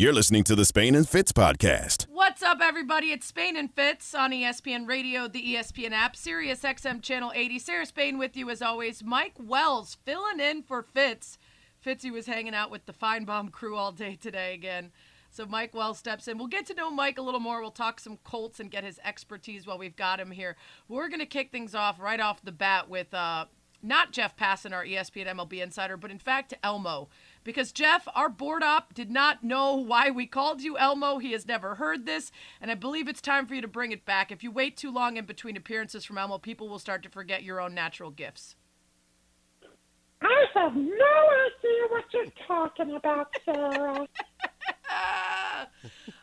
You're listening to the Spain and Fitz podcast. What's up, everybody? It's Spain and Fitz on ESPN Radio, the ESPN app, Sirius XM Channel 80. Sarah Spain with you as always. Mike Wells filling in for Fitz. Fitzy was hanging out with the Finebaum crew all day today again. So Mike Wells steps in. We'll get to know Mike a little more. We'll talk some Colts and get his expertise while we've got him here. We're going to kick things off right off the bat with uh, not Jeff Passan, our ESPN MLB insider, but in fact Elmo. Because Jeff, our board op, did not know why we called you Elmo. He has never heard this, and I believe it's time for you to bring it back. If you wait too long in between appearances from Elmo, people will start to forget your own natural gifts. I have no idea what you're talking about, Sarah.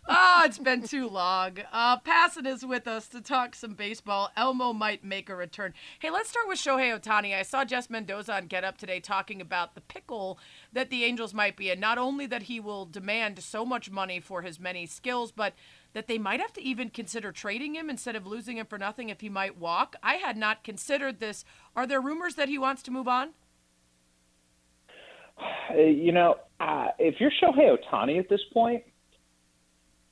oh, it's been too long. Uh, Passan is with us to talk some baseball. Elmo might make a return. Hey, let's start with Shohei Ohtani. I saw Jess Mendoza on Get Up today talking about the pickle that the Angels might be in. Not only that he will demand so much money for his many skills, but that they might have to even consider trading him instead of losing him for nothing if he might walk. I had not considered this. Are there rumors that he wants to move on? Uh, you know, uh, if you're Shohei Ohtani at this point,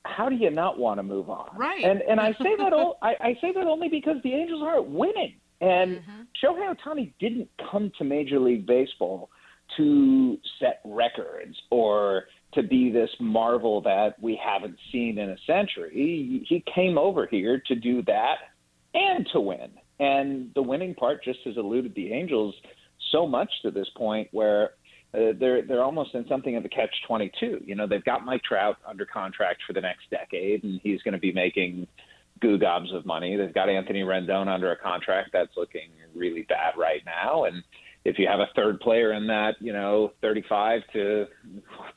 how do you not want to move on? Right. And and I say that I say that only because the Angels aren't winning. And uh-huh. Shohei Ohtani didn't come to Major League Baseball to set records or to be this marvel that we haven't seen in a century. He, he came over here to do that and to win. And the winning part just has eluded the Angels so much to this point where uh, they're they're almost in something of a catch twenty two. You know, they've got Mike Trout under contract for the next decade, and he's going to be making goo gobs of money. They've got Anthony Rendon under a contract that's looking really bad right now, and if you have a third player in that, you know, thirty five to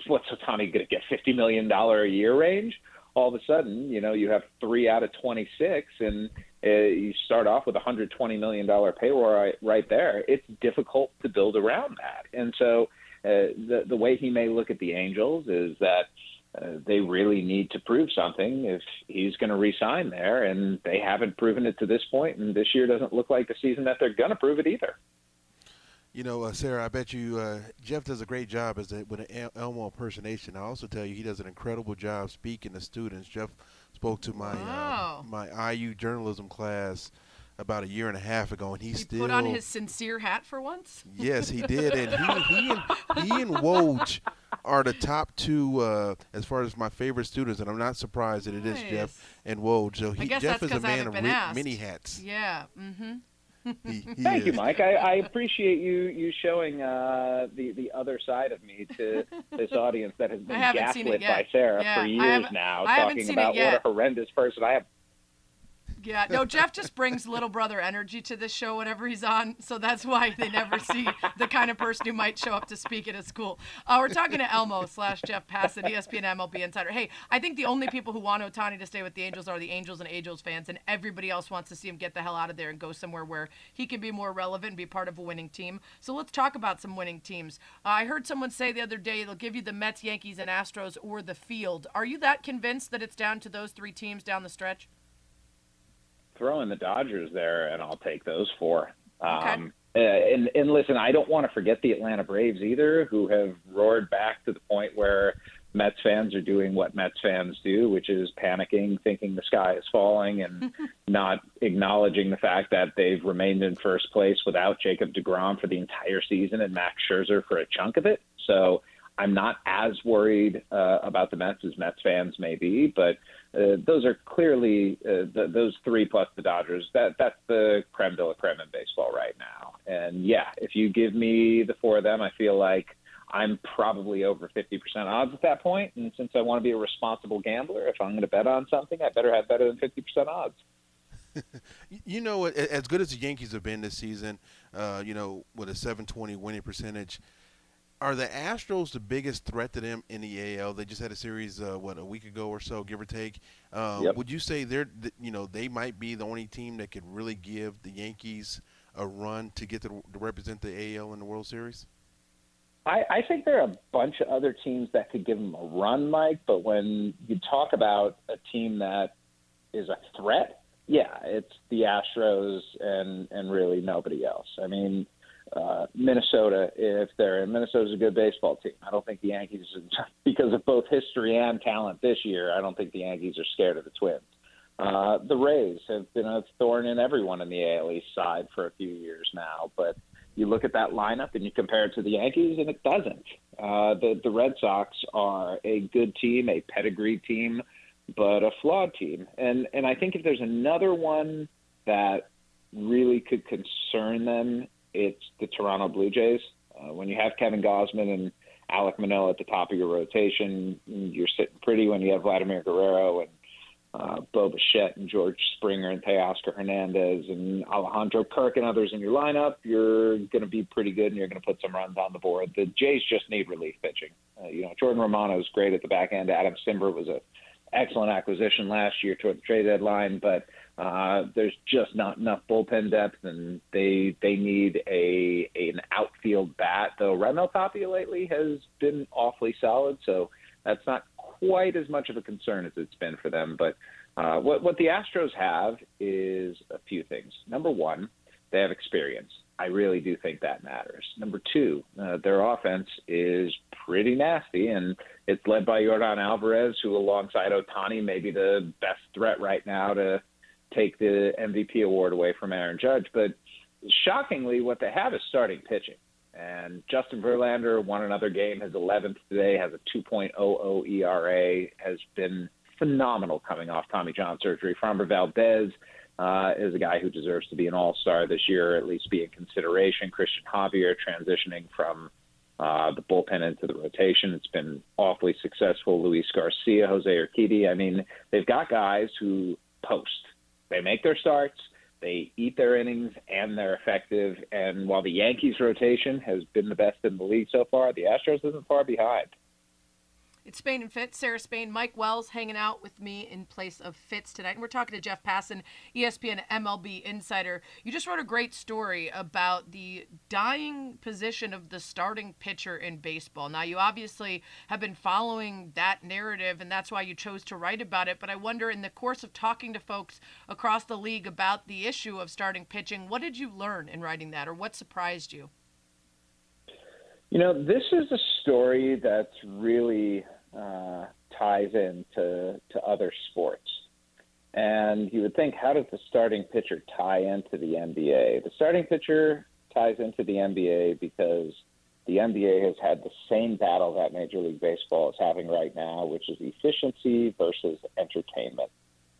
what's Ohtani going to get fifty million dollar a year range, all of a sudden, you know, you have three out of twenty six, and uh, you start off with a hundred twenty million dollar payroll right, right there. It's difficult to build around that, and so uh, the the way he may look at the Angels is that uh, they really need to prove something if he's going to resign there, and they haven't proven it to this point, and this year doesn't look like the season that they're going to prove it either. You know, uh, Sarah, I bet you uh, Jeff does a great job as a, with an El- Elmo impersonation. I also tell you he does an incredible job speaking to students. Jeff spoke to my Wow. uh, my IU journalism class about a year and a half ago, and he, He still put on his sincere hat for once? Yes, he did, and he he and, he and Woj are the top two uh, as far as my favorite students, and I'm not surprised that it is Nice. Jeff and Woj. So he, Jeff is a man haven't of re- many hats. Yeah. Mm-hmm. He, he Thank you. Mike. I, I appreciate you you showing uh, the the other side of me to this audience that has been I haven't seen it gaslit by Sarah Yeah, for years haven't- now, I talking seen it about what a horrendous person I am. Yeah, no, Jeff just brings little brother energy to this show whenever he's on, so that's why they never see the kind of person who might show up to speak at a school. Uh, we're talking to Elmo slash Jeff Passan, ESPN MLB Insider. Hey, I think the only people who want Ohtani to stay with the Angels are the Angels and Angels fans, and everybody else wants to see him get the hell out of there and go somewhere where he can be more relevant and be part of a winning team. So let's talk about some winning teams. Uh, I heard someone say the other day they'll give you the Mets, Yankees, and Astros or the field. Are you that convinced that it's down to those three teams down the stretch? Throw in the Dodgers there, and I'll take those four. Okay. Um, uh, and, and listen, I don't want to forget the Atlanta Braves either, who have roared back to the point where Mets fans are doing what Mets fans do, which is panicking, thinking the sky is falling, and not acknowledging the fact that they've remained in first place without Jacob DeGrom for the entire season and Max Scherzer for a chunk of it. So I'm not as worried uh, about the Mets as Mets fans may be, but uh, those are clearly uh, the, those three plus the Dodgers. That that's the creme de la creme in baseball right now. And yeah, if you give me the four of them, I feel like I'm probably over 50% odds at that point. And since I want to be a responsible gambler, if I'm going to bet on something, I better have better than 50% odds. You know, as good as the Yankees have been this season, uh, you know, with a 720 winning percentage, are the Astros the biggest threat to them in the AL? They just had a series, uh, what, a week ago or so, give or take. Um, Yep. Would you say they're, you know, they might be the only team that could really give the Yankees a run to get to, to represent the AL in the World Series? I, I think there are a bunch of other teams that could give them a run, Mike. But when you talk about a team that is a threat, yeah, it's the Astros and and really nobody else. I mean, uh, Minnesota if they're in. Minnesota's a good baseball team. I don't think the Yankees, because of both history and talent this year, I don't think the Yankees are scared of the Twins. Uh, the Rays have been a thorn in everyone in the AL East side for a few years now, but you look at that lineup and you compare it to the Yankees, and it doesn't. Uh, the the Red Sox are a good team, a pedigree team, but a flawed team. And and I think if there's another one that really could concern them, it's the Toronto Blue Jays. Uh, when you have Kevin Gausman and Alek Manoah at the top of your rotation, you're sitting pretty when you have Vladimir Guerrero and uh, Bo Bichette and George Springer and Teoscar Hernandez and Alejandro Kirk and others in your lineup, you're going to be pretty good and you're going to put some runs on the board. The Jays just need relief pitching. Uh, you know, Jordan Romano is great at the back end. Adam Cimber was a excellent acquisition last year toward the trade deadline, but uh, there's just not enough bullpen depth, and they they need a an outfield bat. Though Raimel Tapia lately has been awfully solid, so that's not quite as much of a concern as it's been for them. But uh, what what the Astros have is a few things. Number one, they have experience. I really do think that matters. Number two, uh, their offense is pretty nasty, and it's led by Yordan Alvarez, who, alongside Ohtani, may be the best threat right now to take the MVP award away from Aaron Judge. But shockingly, what they have is starting pitching. And Justin Verlander won another game, his 11th today, has a 2.00 ERA, has been phenomenal coming off Tommy John surgery. Framber Valdez uh, is a guy who deserves to be an all star this year, at least be in consideration. Cristian Javier transitioning from uh, the bullpen into the rotation. It's been awfully successful. Luis Garcia, Jose Urquidy. I mean, they've got guys who post. They make their starts they eat their innings and they're effective. And while the Yankees' rotation has been the best in the league so far, the Astros isn't far behind. It's Spain and Fitz, Sarah Spain, Mike Wells hanging out with me in place of Fitz tonight. And we're talking to Jeff Passan, ESPN MLB insider. You just wrote a great story about the dying position of the starting pitcher in baseball. Now, you obviously have been following that narrative, and that's why you chose to write about it. But I wonder, in the course of talking to folks across the league about the issue of starting pitching, what did you learn in writing that, or what surprised you? You know, this is a story that's really uh, ties into to other sports. And you would think, how does the starting pitcher tie into the NBA? The starting pitcher ties into the NBA because the NBA has had the same battle that Major League Baseball is having right now, which is efficiency versus entertainment.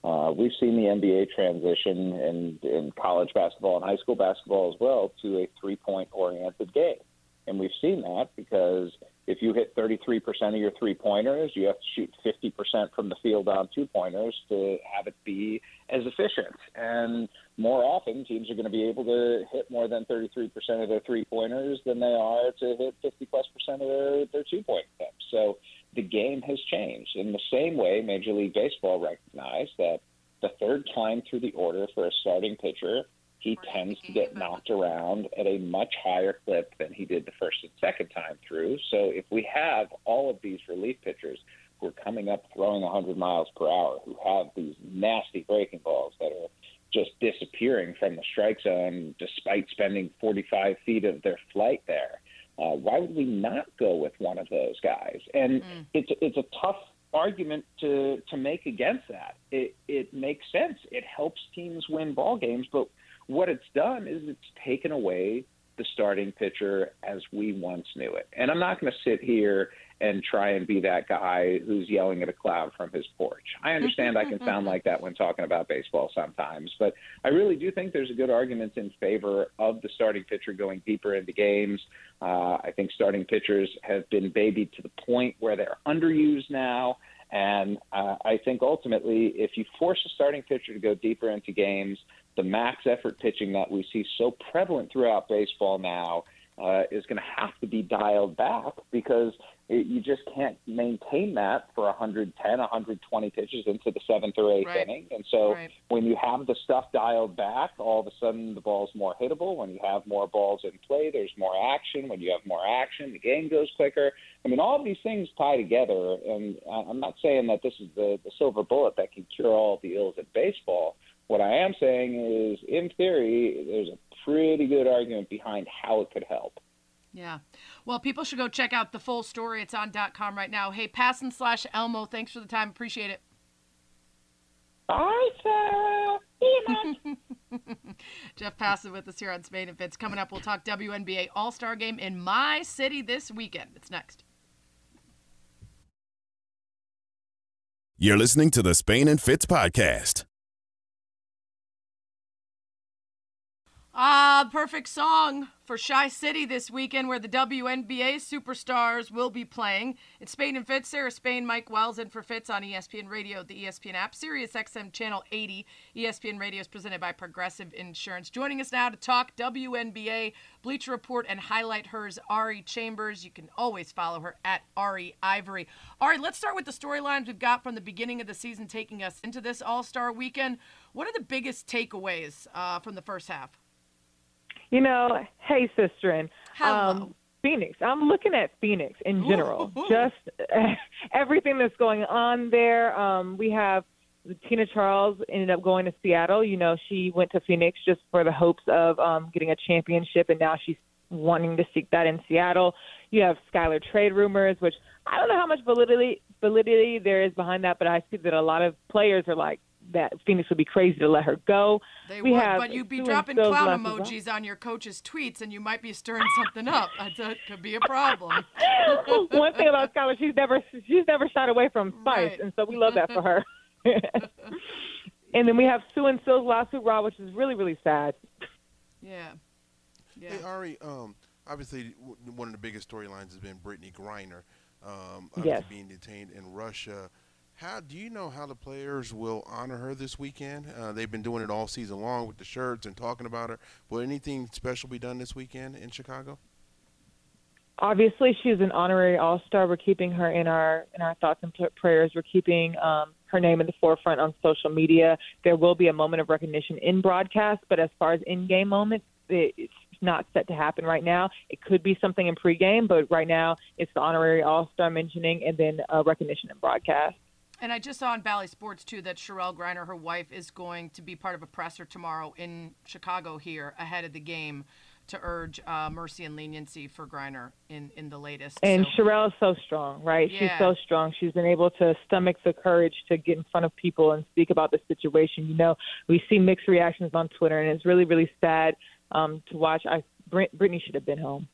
Uh, we've seen the NBA transition in, in college basketball and high school basketball as well to a three point oriented game. And we've seen that because if you hit 33% of your three pointers, you have to shoot 50% from the field on two pointers to have it be as efficient. And more often, teams are going to be able to hit more than 33% of their three pointers than they are to hit 50 plus percent of their, their two point attempts. So the game has changed. In the same way, Major League Baseball recognized that the third time through the order for a starting pitcher he tends to get knocked around at a much higher clip than he did the first and second time through. So if we have all of these relief pitchers who are coming up throwing 100 miles per hour, who have these nasty breaking balls that are just disappearing from the strike zone despite spending 45 feet of their flight there, uh, why would we not go with one of those guys? And mm. it's it's a tough argument to to make against that. It it makes sense. It helps teams win ball games, but what it's done is it's taken away the starting pitcher as we once knew it. And I'm not going to sit here and try and be that guy who's yelling at a cloud from his porch. I understand I can sound like that when talking about baseball sometimes, but I really do think there's a good argument in favor of the starting pitcher going deeper into games. Uh, I think starting pitchers have been babied to the point where they're underused now. And uh, I think ultimately, if you force a starting pitcher to go deeper into games, the max effort pitching that we see so prevalent throughout baseball now uh, is going to have to be dialed back because it, you just can't maintain that for 110, 120 pitches into the seventh or eighth right. inning. And so right. when you have the stuff dialed back, all of a sudden the ball's more hittable. When you have more balls in play, there's more action. When you have more action, the game goes quicker. I mean, all of these things tie together. And I'm not saying that this is the, the silver bullet that can cure all the ills of baseball what I am saying is, in theory, there's a pretty good argument behind how it could help. Yeah. Well, people should go check out the full story. It's on .com right now. Hey, Passan slash Elmo, thanks for the time. Appreciate it. Bye, Sarah. See you, Mike. Jeff Passan with us here on Spain and Fitz. Coming up, we'll talk WNBA All Star Game in my city this weekend. It's next. You're listening to the Spain and Fitz podcast. Ah, perfect song for Chi City this weekend where the WNBA superstars will be playing. It's Spain and Fitz, Sarah Spain, Mike Wells, and for Fitz on ESPN Radio, the ESPN app, Sirius XM Channel 80. ESPN Radio is presented by Progressive Insurance. Joining us now to talk WNBA, Bleacher Report, and highlight hers, Ari Chambers. You can always follow her at Ari Ivory. Ari, let's start with the storylines we've got from the beginning of the season taking us into this All Star weekend. What are the biggest takeaways uh, from the first half? You know, hey, sister, and Hello. um, Phoenix. I'm looking at Phoenix in general. Ooh. Just everything that's going on there. Um, we have Tina Charles ended up going to Seattle. You know, she went to Phoenix just for the hopes of um, getting a championship, and now she's wanting to seek that in Seattle. You have Skylar trade rumors, which I don't know how much validity validity there is behind that, but I see that a lot of players are like that Phoenix would be crazy to let her go. They we would, have but you'd be dropping Phil's clown left as well. emojis on your coach's tweets, and you might be stirring something up. That could be a problem. One thing about Skylar, she's never she's never shied away from spice, Right. and so we love that for her. and then we have Sue and Phil's lawsuit, Raw, which is really really sad. Yeah. Yeah. Hey Ari, um, obviously one of the biggest storylines has been Brittney Griner, um, Yes. being detained in Russia. How do you know how the players will honor her this weekend? Uh, they've been doing it all season long with the shirts and talking about her. Will anything special be done this weekend in Chicago? Obviously, she's an honorary All Star. We're keeping her in our in our thoughts and prayers. We're keeping um, her name in the forefront on social media. There will be a moment of recognition in broadcast, but as far as in game moments, it's not set to happen right now. It could be something in pregame, but right now it's the honorary All Star mentioning and then uh, recognition in broadcast. And I just saw on Bally Sports too that Cherelle Griner, her wife, is going to be part of a presser tomorrow in Chicago here ahead of the game to urge uh, mercy and leniency for Griner in in the latest. And So- Cherelle is so strong, right? Yeah. She's so strong. She's been able to stomach the courage to get in front of people and speak about the situation. You know, we see mixed reactions on Twitter, and it's really, really sad um, to watch. I Brittany should have been home.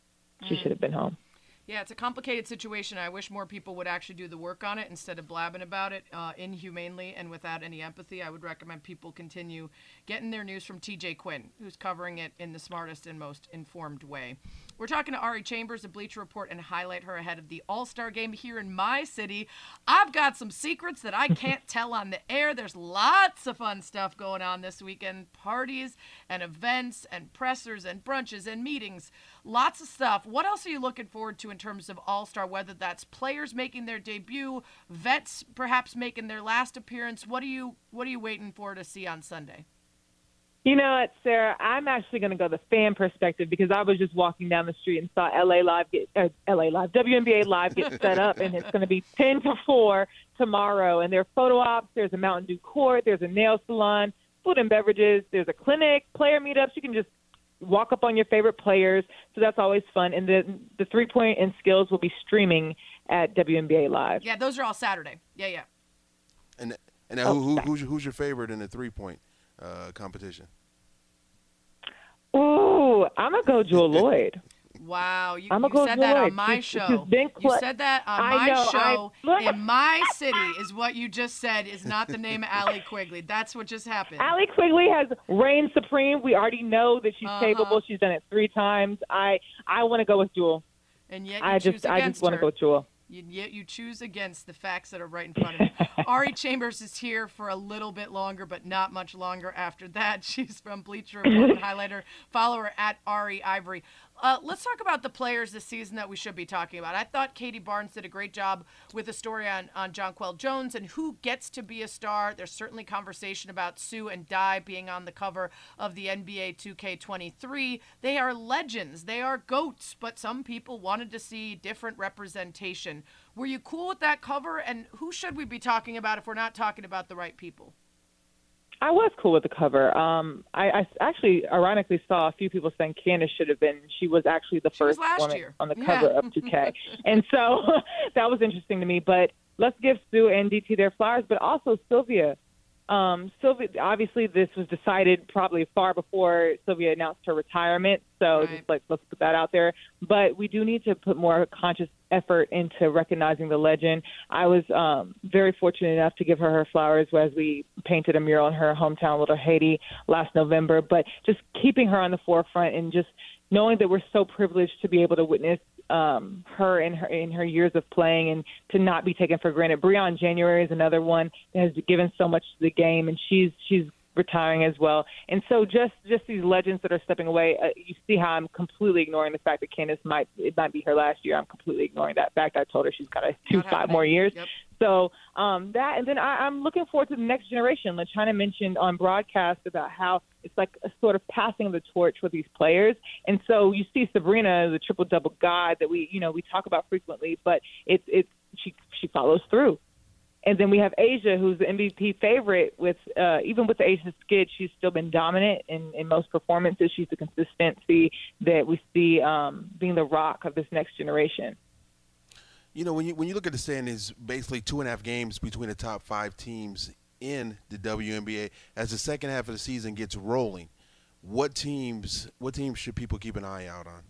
She should have been home. Yeah, it's a complicated situation. I wish more people would actually do the work on it instead of blabbing about it uh, inhumanely and without any empathy. I would recommend people continue getting their news from TJ Quinn, who's covering it in the smartest and most informed way. We're talking to Ari Chambers of Bleacher Report and highlight her ahead of the All Star game here in my city. I've got some secrets that I can't tell on the air. There's lots of fun stuff going on this weekend parties and events and pressers and brunches and meetings. Lots of stuff. What else are you looking forward to in terms of All Star? Whether that's players making their debut, vets perhaps making their last appearance. What are you What are you waiting for to see on Sunday? You know what, Sarah? I'm actually going to go the fan perspective because I was just walking down the street and saw LA Live get uh, LA Live WNBA Live get set up, and it's going to be 10 to 4 tomorrow. And there are photo ops. There's a Mountain Dew court. There's a nail salon, food and beverages. There's a clinic, player meetups. You can just walk up on your favorite players. So that's always fun. And the the three point and skills will be streaming at WNBA Live. Yeah, those are all Saturday. Yeah, yeah. And and now who, who, who's who's your favorite in the three point uh, competition? Ooh, I'm gonna go Jewell Loyd. Wow, you, I'ma you go said that on Loyd. my She's- show. she's been you said that on I my know, show look. in my city is what you just said is not the name Allie Quigley. That's what just happened. Allie Quigley has reigned supreme. We already know that she's Uh-huh. capable. She's done it three times. I I want to go with Jewell. and yet you I just I just want to her. go with Jewell. You, yet you choose against the facts that are right in front of you. Ari Chambers is here for a little bit longer, but not much longer after that. She's from Bleacher Report and Highlight Her. Follow her at Ari Ivory. Uh, let's talk about the players this season that we should be talking about. I thought Katie Barnes did a great job with a story on, on Jonquel Jones and who gets to be a star. There's certainly conversation about Sue and Di being on the cover of the NBA 2K23. They are legends. They are goats, but some people wanted to see different representation. Were you cool with that cover? And who should we be talking about if we're not talking about the right people? I was cool with the cover. Um, I, I actually, ironically, saw a few people saying Candace should have been. She was actually the She first woman year. on the Yeah. cover of 2K, and so that was interesting to me. But let's give Sue and DT their flowers, but also Sylvia. Um, Sylvia, obviously, this was decided probably far before Sylvia announced her retirement. So Right. just like let's put that out there. But we do need to put more conscious effort into recognizing the legend. I was um, very fortunate enough to give her her flowers as we painted a mural in her hometown, Little Haiti, last November. But just keeping her on the forefront and just knowing that we're so privileged to be able to witness um, her in her in her years of playing and to not be taken for granted. Briann January is another one that has given so much to the game, and she's she's retiring as well. And so just just these legends that are stepping away, uh, you see how I'm completely ignoring the fact that Candace might it might be her last year. I'm completely ignoring that fact. I told her she's got to do Not five happening. more years. Yep. So um, that, and then I, I'm looking forward to the next generation. LaChina mentioned on broadcast about how it's like a sort of passing of the torch with these players. And so you see Sabrina, the triple double god that we, you know, we talk about frequently, but it's it's she she follows through. And then we have A'ja, who's the MVP favorite. With uh, even with the A'ja skid, she's still been dominant in, in most performances. She's the consistency that we see um, being the rock of this next generation. You know, when you when you look at the standings, basically two and a half games between the top five teams in the WNBA. As the second half of the season gets rolling, what teams what teams should people keep an eye out on?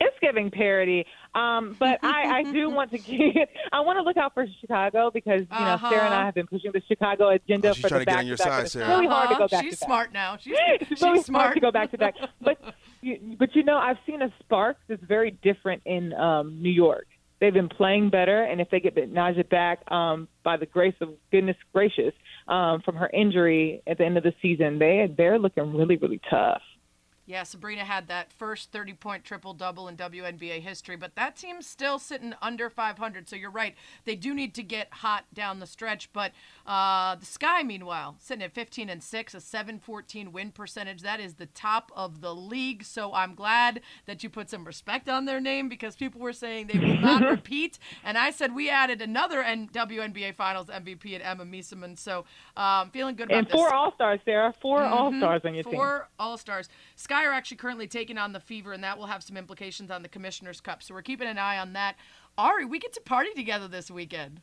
It's giving parity, um, but I, I do want to keep. I want to look out for Chicago because you know Uh-huh. Sarah and I have been pushing the Chicago agenda Oh, she's for trying the to get back on your to back. side, and It's Sarah. really hard to Uh-huh. go back She's to back. smart now. She's, she's really smart smart to go back to back. But you, but you know, I've seen a spark that's very different in um, New York. They've been playing better, and if they get Naja back um, by the grace of goodness gracious um, from her injury at the end of the season, they they're looking really really tough. Yeah, Sabrina had that first 30 point triple double in WNBA history, but that team's still sitting under 500. So you're right. They do need to get hot down the stretch. But uh, the Sky, meanwhile, sitting at 15 and 6, a 714 win percentage. That is the top of the league. So I'm glad that you put some respect on their name because people were saying they will not repeat. And I said we added another N- WNBA Finals MVP at Emma Meesseman. So i um, feeling good about And this. four All Stars, Sarah. 4 All Stars on your team. Four All Stars. Sky are actually currently taking on the Fever, and that will have some implications on the Commissioner's Cup. So we're keeping an eye on that. Ari, we get to party together this weekend.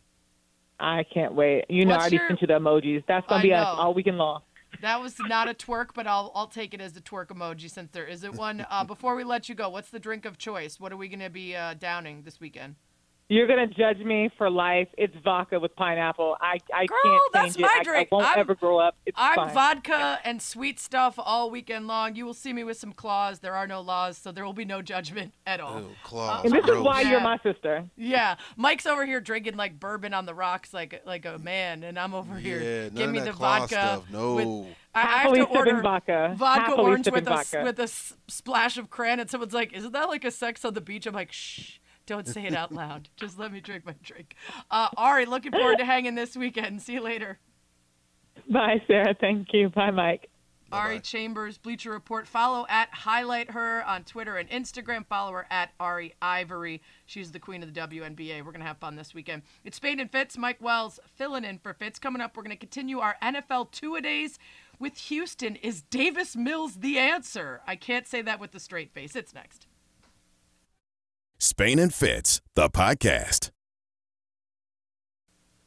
I can't wait. You know, What's I already your- sent you the emojis. That's gonna I be us all weekend long. That was not a twerk, but I'll I'll take it as the twerk emoji since there isn't one. Uh, before we let you go, what's the drink of choice? What are we going to be uh, downing this weekend? You're gonna judge me for life. It's vodka with pineapple. I I Girl, can't that's change my it. I- I, drink. won't I'm- ever grow up. It's I'm fine. vodka and sweet stuff all weekend long. You will see me with some claws. There are no laws, so there will be no judgment at all. Oh, claws. and this is gross. why Yeah. you're my sister. Yeah, Mike's over here drinking like bourbon on the rocks, like like a man, and I'm over Yeah, here. none Give of me that the claw vodka. stuff. No. with- I, I have Happily to sipping order vodka. vodka Happily orange sipping with a s- vodka. with a s- splash of cran, and someone's like, "Isn't that like a sex on the beach?" I'm like, "Shh." Don't say it out loud. Just let me drink my drink. Uh, Ari, looking forward to hanging this weekend. See you later. Bye, Sarah. Thank you. Bye, Mike. Ari Chambers, Bleacher Report. Follow at Highlight Her on Twitter and Instagram. Follow her at Ari Ivory. She's the queen of the WNBA. We're going to have fun this weekend. It's Spain and Fitz. Mike Wells filling in for Fitz. Coming up, we're going to continue our NFL two a days with Houston. Is Davis Mills the answer? I can't say that with a straight face. It's next. Spain and Fitz, the podcast.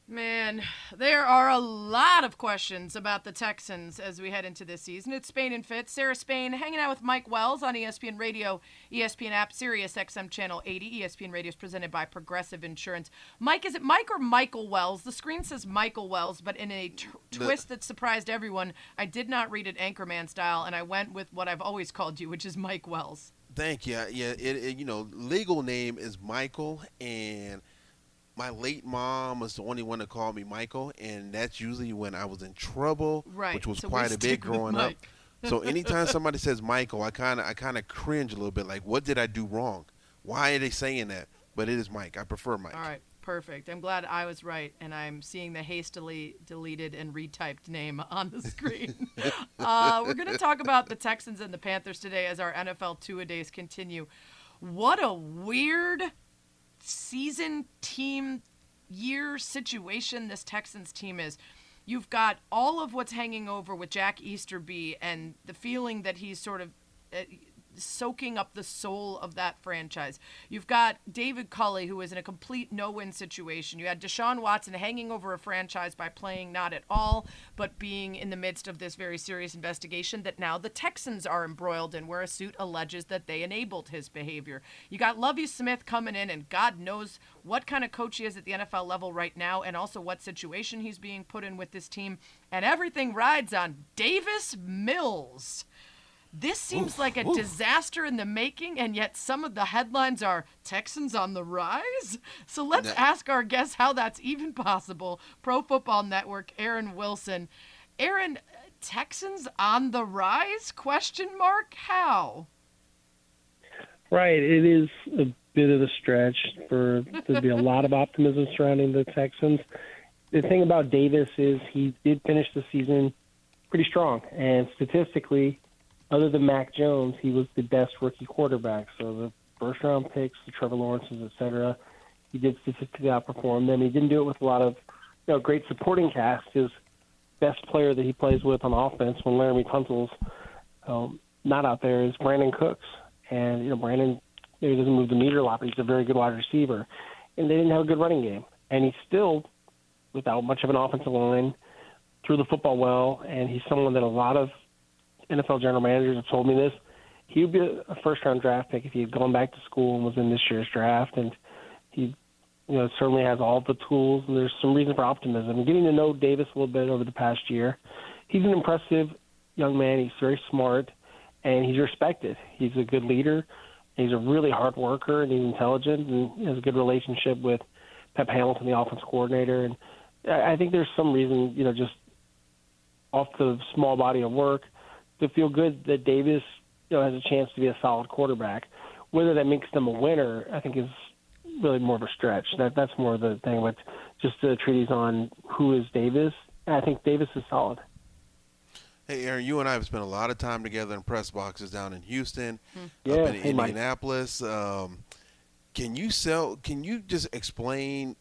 Man, there are a lot of questions about the Texans as we head into this season. It's Spain and Fitz. Sarah Spain hanging out with Mike Wells on ESPN Radio, ESPN app, Sirius XM Channel 80. ESPN Radio is presented by Progressive Insurance. Mike, is it Mike or Michael Wells? The screen says Michael Wells, but in a t- twist that surprised everyone, I did not read it Anchorman style, and I went with what I've always called you, which is Mike Wells. Thank you. Yeah, it, it you know, legal name is Michael, and my late mom was the only one to call me Michael, and that's usually when I was in trouble, Right, which was so quite a bit growing up. So anytime somebody says Michael, I kind of I kind of cringe a little bit, like, what did I do wrong? Why are they saying that? But it is Mike. I prefer Mike. All right, perfect. I'm glad I was right, and I'm seeing the hastily deleted and retyped name on the screen. uh, we're going to talk about the Texans and the Panthers today as our NFL two a days continue. What a weird season team year situation this Texans team is. you've got all of what's hanging over with Jack Easterby and the feeling that he's sort of uh, soaking up the soul of that franchise. You've got David Culley, who is in a complete no win situation. You had Deshaun Watson hanging over a franchise by playing not at all, but being in the midst of this very serious investigation that now the Texans are embroiled in, where a suit alleges that they enabled his behavior. You got Lovie Smith coming in, and God knows what kind of coach he is at the NFL level right now, and also what situation he's being put in with this team. And everything rides on Davis Mills. This seems like a disaster in the making, and yet some of the headlines are Texans on the rise. So let's No. ask our guest how that's even possible. Pro Football Network, Aaron Wilson. Aaron, Texans on the rise? Question mark. How? Right. It is a bit of a stretch for there to be a lot of optimism surrounding the Texans. The thing about Davis is he did finish the season pretty strong, and statistically, other than Mac Jones, he was the best rookie quarterback. So the first round picks, the Trevor Lawrences, et cetera, he did statistically outperform them. He didn't do it with a lot of you know great supporting cast. His best player that he plays with on offense when Laremy Tunsil's um, not out there is Brandin Cooks. And, you know, Brandin he doesn't move the meter a lot, but he's a very good wide receiver. And they didn't have a good running game. And he's still, without much of an offensive line, threw the football well. And he's someone that a lot of NFL general managers have told me this. He would be a first round draft pick if he had gone back to school and was in this year's draft. And he, you know, certainly has all the tools. And there's some reason for optimism. Getting to know Davis a little bit over the past year, he's an impressive young man. He's very smart and he's respected. He's a good leader. He's a really hard worker, and he's intelligent, and has a good relationship with Pep Hamilton, the offense coordinator. And I think there's some reason, you know, just off the small body of work, to feel good that Davis, you know, has a chance to be a solid quarterback. Whether that makes them a winner, I think is really more of a stretch. That that's more the thing. But just the treatise on who is Davis, I think Davis is solid. Hey, Aaron, you and I have spent a lot of time together in press boxes down in Houston, Yeah, up in hey, Indianapolis. Um, can you sell? Can you just explain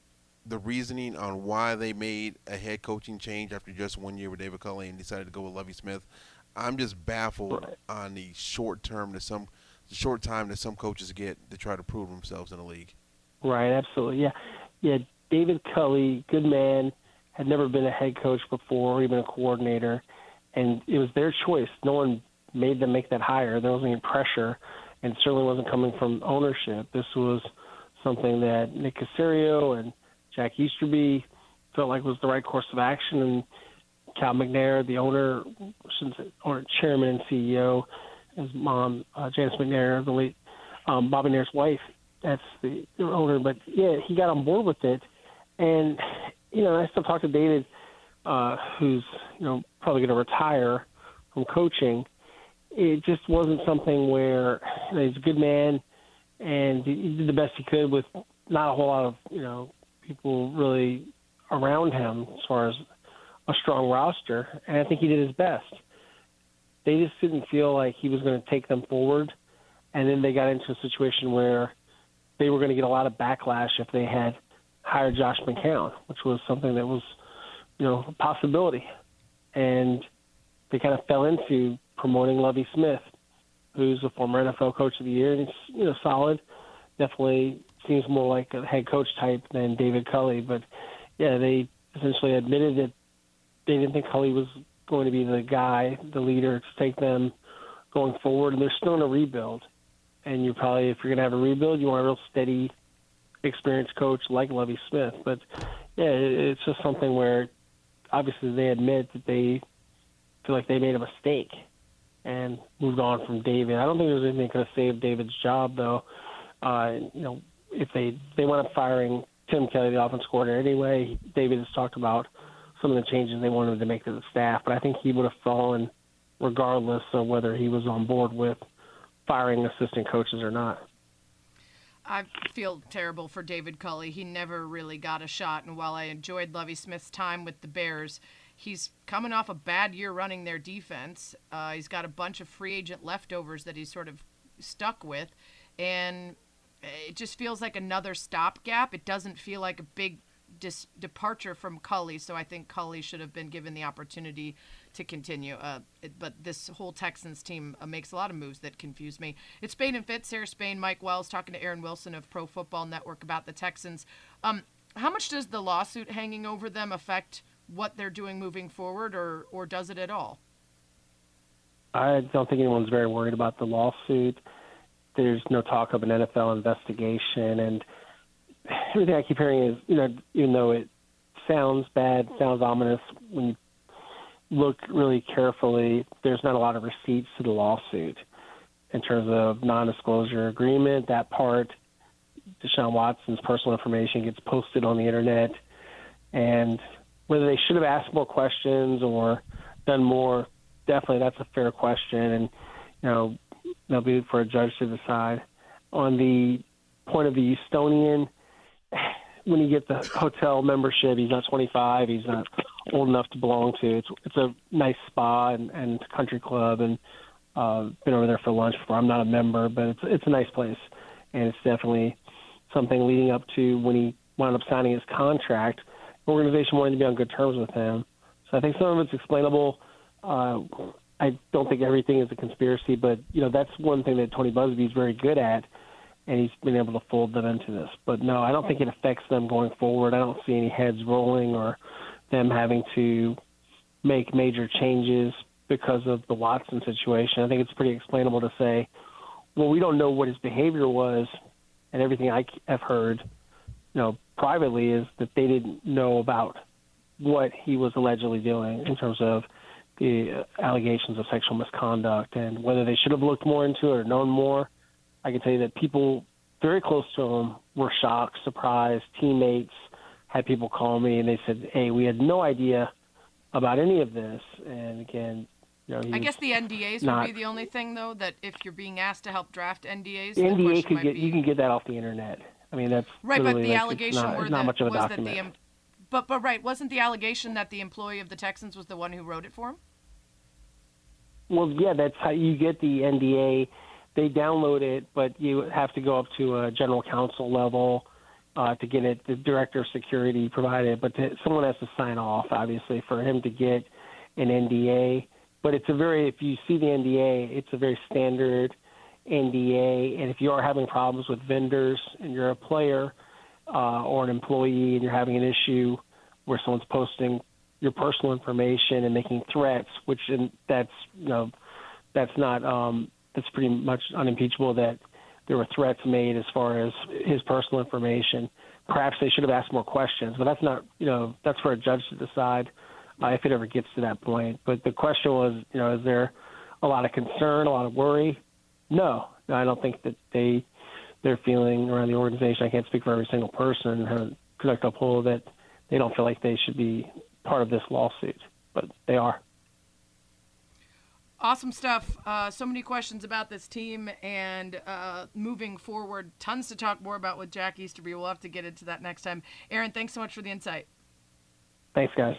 the reasoning on why they made a head coaching change after just one year with David Culley and decided to go with Lovie Smith? I'm just baffled Right. on the short term that some, the short time that some coaches get to try to prove themselves in the league. Right, absolutely. Yeah. Yeah, David Culley, good man, had never been a head coach before or even a coordinator. And it was their choice. No one made them make that hire. There wasn't any pressure and certainly wasn't coming from ownership. This was something that Nick Caserio and Jack Easterby felt like was the right course of action and Cal McNair, the owner, since or chairman and CEO, his mom, uh, Janice McNair, the late um, Bobby Nair's wife, that's the, the owner. But yeah, he got on board with it, and you know, I still talk to David, uh, who's you know probably going to retire from coaching. It just wasn't something where you know, he's a good man, and he he did the best he could with not a whole lot of you know people really around him as far as a strong roster, and I think he did his best. They just didn't feel like he was going to take them forward, and then they got into a situation where they were going to get a lot of backlash if they had hired Josh McCown, which was something that was, you know, a possibility. And they kind of fell into promoting Lovie Smith, who's a former NFL coach of the year, and he's, you know, solid. Definitely seems more like a head coach type than David Culley. But, yeah, they essentially admitted that they didn't think Culley was going to be the guy, the leader to take them going forward. And they're still in a rebuild. And you probably, if you're going to have a rebuild, you want a real steady, experienced coach like Lovie Smith. But yeah, it's just something where obviously they admit that they feel like they made a mistake and moved on from David. I don't think there's anything could have saved David's job though. Uh, you know, if they they wound up firing Tim Kelly, the offense coordinator anyway, David has talked about some of the changes they wanted to make to the staff, but I think he would have fallen regardless of whether he was on board with firing assistant coaches or not. I feel terrible for David Culley. He never really got a shot, and while I enjoyed Lovie Smith's time with the Bears, he's coming off a bad year running their defense. Uh, he's got a bunch of free agent leftovers that he's sort of stuck with, and it just feels like another stopgap. It doesn't feel like a big dis- departure from Culley, so I think Culley should have been given the opportunity to continue. Uh, it, but this whole Texans team uh, makes a lot of moves that confuse me. It's Spain and Fitz, Sarah Spain, Mike Wells talking to Aaron Wilson of Pro Football Network about the Texans. Um, how much does the lawsuit hanging over them affect what they're doing moving forward, or or does it at all? I don't think anyone's very worried about the lawsuit. There's no talk of an NFL investigation, and everything I keep hearing is, you know, even though it sounds bad, sounds ominous, when you look really carefully, there's not a lot of receipts to the lawsuit in terms of non-disclosure agreement. That part, Deshaun Watson's personal information gets posted on the internet, and whether they should have asked more questions or done more definitely that's a fair question, and you know that'll be for a judge to decide. On the point of the Houstonian, when you get the hotel membership, he's not 25, he's not old enough to belong to. It's it's a nice spa and, and country club, and uh, been over there for lunch before. I'm not a member, but it's it's a nice place, and it's definitely something leading up to when he wound up signing his contract. The organization wanted to be on good terms with him, so I think some of it's explainable uh, I don't think everything is a conspiracy, but you know that's one thing that Tony Buzbee is very good at, and he's been able to fold them into this. But no, I don't think it affects them going forward. I don't see any heads rolling or them having to make major changes because of the Watson situation. I think it's pretty explainable to say, well, we don't know what his behavior was, and everything I have heard, you know, privately is that they didn't know about what he was allegedly doing in terms of the allegations of sexual misconduct and whether they should have looked more into it or known more. I can tell you that people very close to him were shocked, surprised. Teammates had people call me and they said, "Hey, we had no idea about any of this." And again, you know, I guess the NDAs not, would be the only thing, though, that if you're being asked to help draft NDAs, NDA could get be... you can get that off the internet. I mean, that's right, but the like, allegation not, were not that, much of a was document. that the but but right, wasn't the allegation that the employee of the Texans was the one who wrote it for him? Well, yeah, that's how you get the NDA. They download it, but you have to go up to a general counsel level uh, to get it. The director of security provided, but to, someone has to sign off, obviously, for him to get an NDA. But it's a very, if you see the NDA, it's a very standard NDA. And if you are having problems with vendors and you're a player uh, or an employee and you're having an issue where someone's posting your personal information and making threats, which in, that's you know that's not um, that's pretty much unimpeachable that there were threats made as far as his personal information. Perhaps they should have asked more questions, but that's not you know that's for a judge to decide uh, if it ever gets to that point. But the question was you know is there a lot of concern, a lot of worry? No, no I don't think that they they're feeling around the organization. I can't speak for every single person. Haven't conducted a poll that they don't feel like they should be part of this lawsuit, but they are. Awesome stuff. Uh, so many questions about this team and uh, moving forward. Tons to talk more about with Jack Easterby. We'll have to get into that next time. Aaron, thanks so much for the insight. Thanks, guys.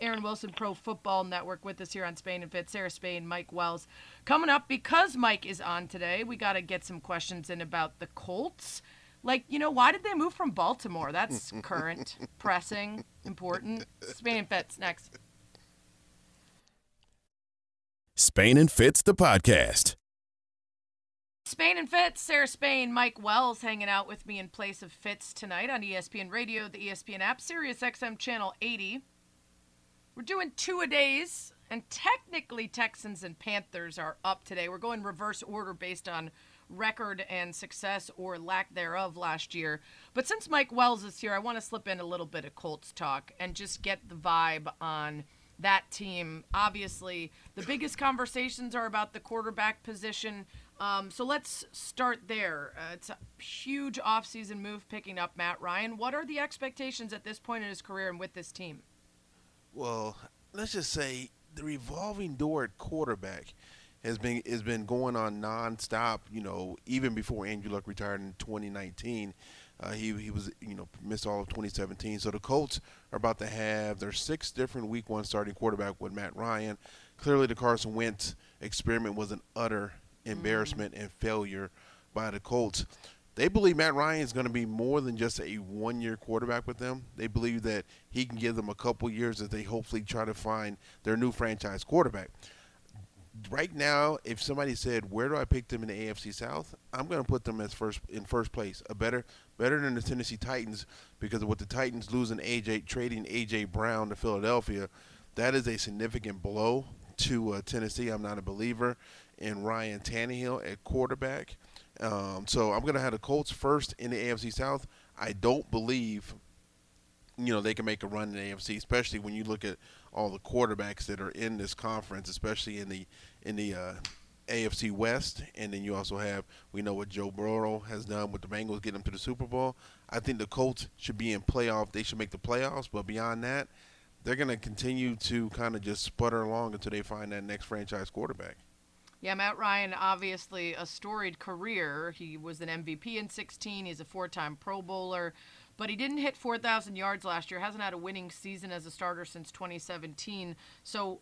Aaron Wilson, Pro Football Network, with us here on Spain and Fit. Sarah Spain, Mike Wells. Coming up, because Mike is on today, we got to get some questions in about the Colts. Like, you know, why did they move from Baltimore? That's current, pressing, important. Spain and Fitz next. Spain and Fitz, the podcast. Spain and Fitz, Sarah Spain, Mike Wells hanging out with me in place of Fitz tonight on ESPN Radio, the ESPN app, Sirius XM Channel 80. We're doing two a days, and technically Texans and Panthers are up today. We're going reverse order based on record and success or lack thereof last year. But since Mike Wells is here, I want to slip in a little bit of Colts talk and just get the vibe on that team. Obviously, the biggest conversations are about the quarterback position. Um, so let's start there. Uh, it's a huge offseason move picking up Matt Ryan. What are the expectations at this point in his career and with this team? Well, let's just say the revolving door at quarterback has been has been going on nonstop. You know, even before Andrew Luck retired in 2019, uh, he he was you know missed all of 2017. So the Colts are about to have their six different Week One starting quarterback with Matt Ryan. Clearly, the Carson Wentz experiment was an utter embarrassment mm-hmm. and failure by the Colts. they believe Matt Ryan is going to be more than just a one-year quarterback with them. They believe that he can give them a couple years as they hopefully try to find their new franchise quarterback. Right now, if somebody said, "Where do I pick them in the AFC South?" I'm going to put them as first in first place, a better better than the Tennessee Titans because with the Titans losing AJ trading AJ Brown to Philadelphia, that is a significant blow to uh, Tennessee. I'm not a believer in Ryan Tannehill at quarterback. Um, so I'm going to have the Colts first in the AFC South. I don't believe, you know, they can make a run in the AFC, especially when you look at all the quarterbacks that are in this conference, especially in the in the uh, AFC West, and then you also have we know what Joe Burrow has done with the Bengals getting them to the Super Bowl. I think the Colts should be in playoff. They should make the playoffs, but beyond that, they're going to continue to kind of just sputter along until they find that next franchise quarterback. Yeah, Matt Ryan, obviously a storied career. He was an MVP in 16. He's a four time Pro Bowler, but he didn't hit 4,000 yards last year. Hasn't had a winning season as a starter since 2017. So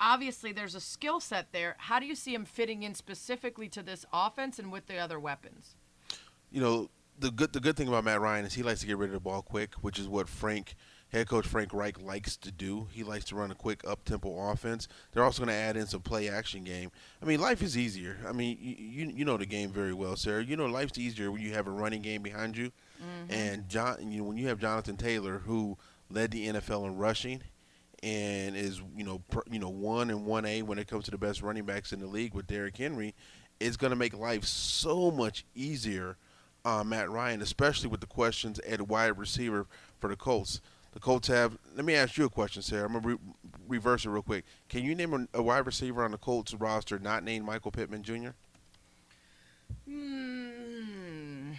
obviously there's a skill set there. How do you see him fitting in specifically to this offense and with the other weapons? You know, the good the good thing about Matt Ryan is he likes to get rid of the ball quick, which is what Frank head coach Frank Reich likes to do. He likes to run a quick up tempo offense. They're also going to add in some play action game. I mean, life is easier. I mean, you you know the game very well, Sarah. You know life's easier when you have a running game behind you. Mm-hmm. And John, you know, when you have Jonathan Taylor who led the NFL in rushing and is you know per, you know one and one A when it comes to the best running backs in the league with Derrick Henry, it's going to make life so much easier on Matt Ryan, especially with the questions at wide receiver for the Colts the Colts have. Let me ask you a question, Sarah. I'm gonna re- reverse it real quick. Can you name a, a, wide receiver on the Colts roster not named Michael Pittman Jr.? Hmm.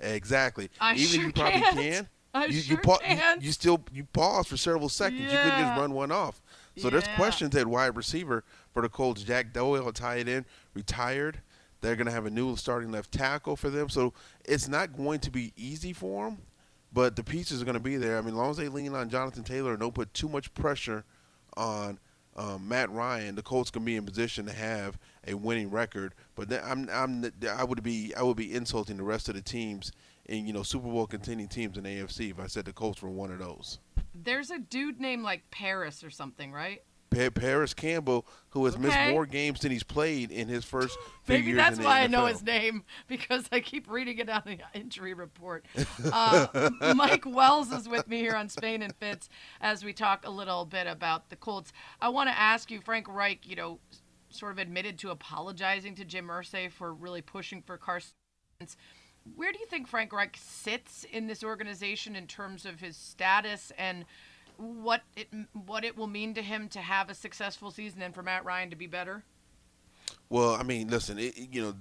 Exactly. I Even sure you probably can't. can. I you, sure you, pa- you, you still you pause for several seconds. Yeah. You couldn't just run one off. So there's questions at wide receiver for the Colts. Jack Doyle, tight end, retired. They're going to have a new starting left tackle for them. So it's not going to be easy for them but the pieces are going to be there. I mean, as long as they lean on Jonathan Taylor and don't put too much pressure on um, Matt Ryan, the Colts can be in position to have a winning record. But then I'm, I'm, I would be, I would be insulting the rest of the teams in, you know, Super Bowl contending teams in AFC if I said the Colts were one of those. There's a dude named like Parris or something, right? Pa- Parris Campbell, who has missed more games than he's played in his first few Maybe years that's in the why I know his name because I keep reading it on the injury report. Uh, Mike Wells is with me here on Spain and Fitz as we talk a little bit about the Colts. I want to ask you, Frank Reich, you know, sort of admitted to apologizing to Jim Irsay for really pushing for Carson. Where do you think Frank Reich sits in this organization in terms of his status and what it what it will mean to him to have a successful season and for Matt Ryan to be better? Well, I mean, listen, it- you know,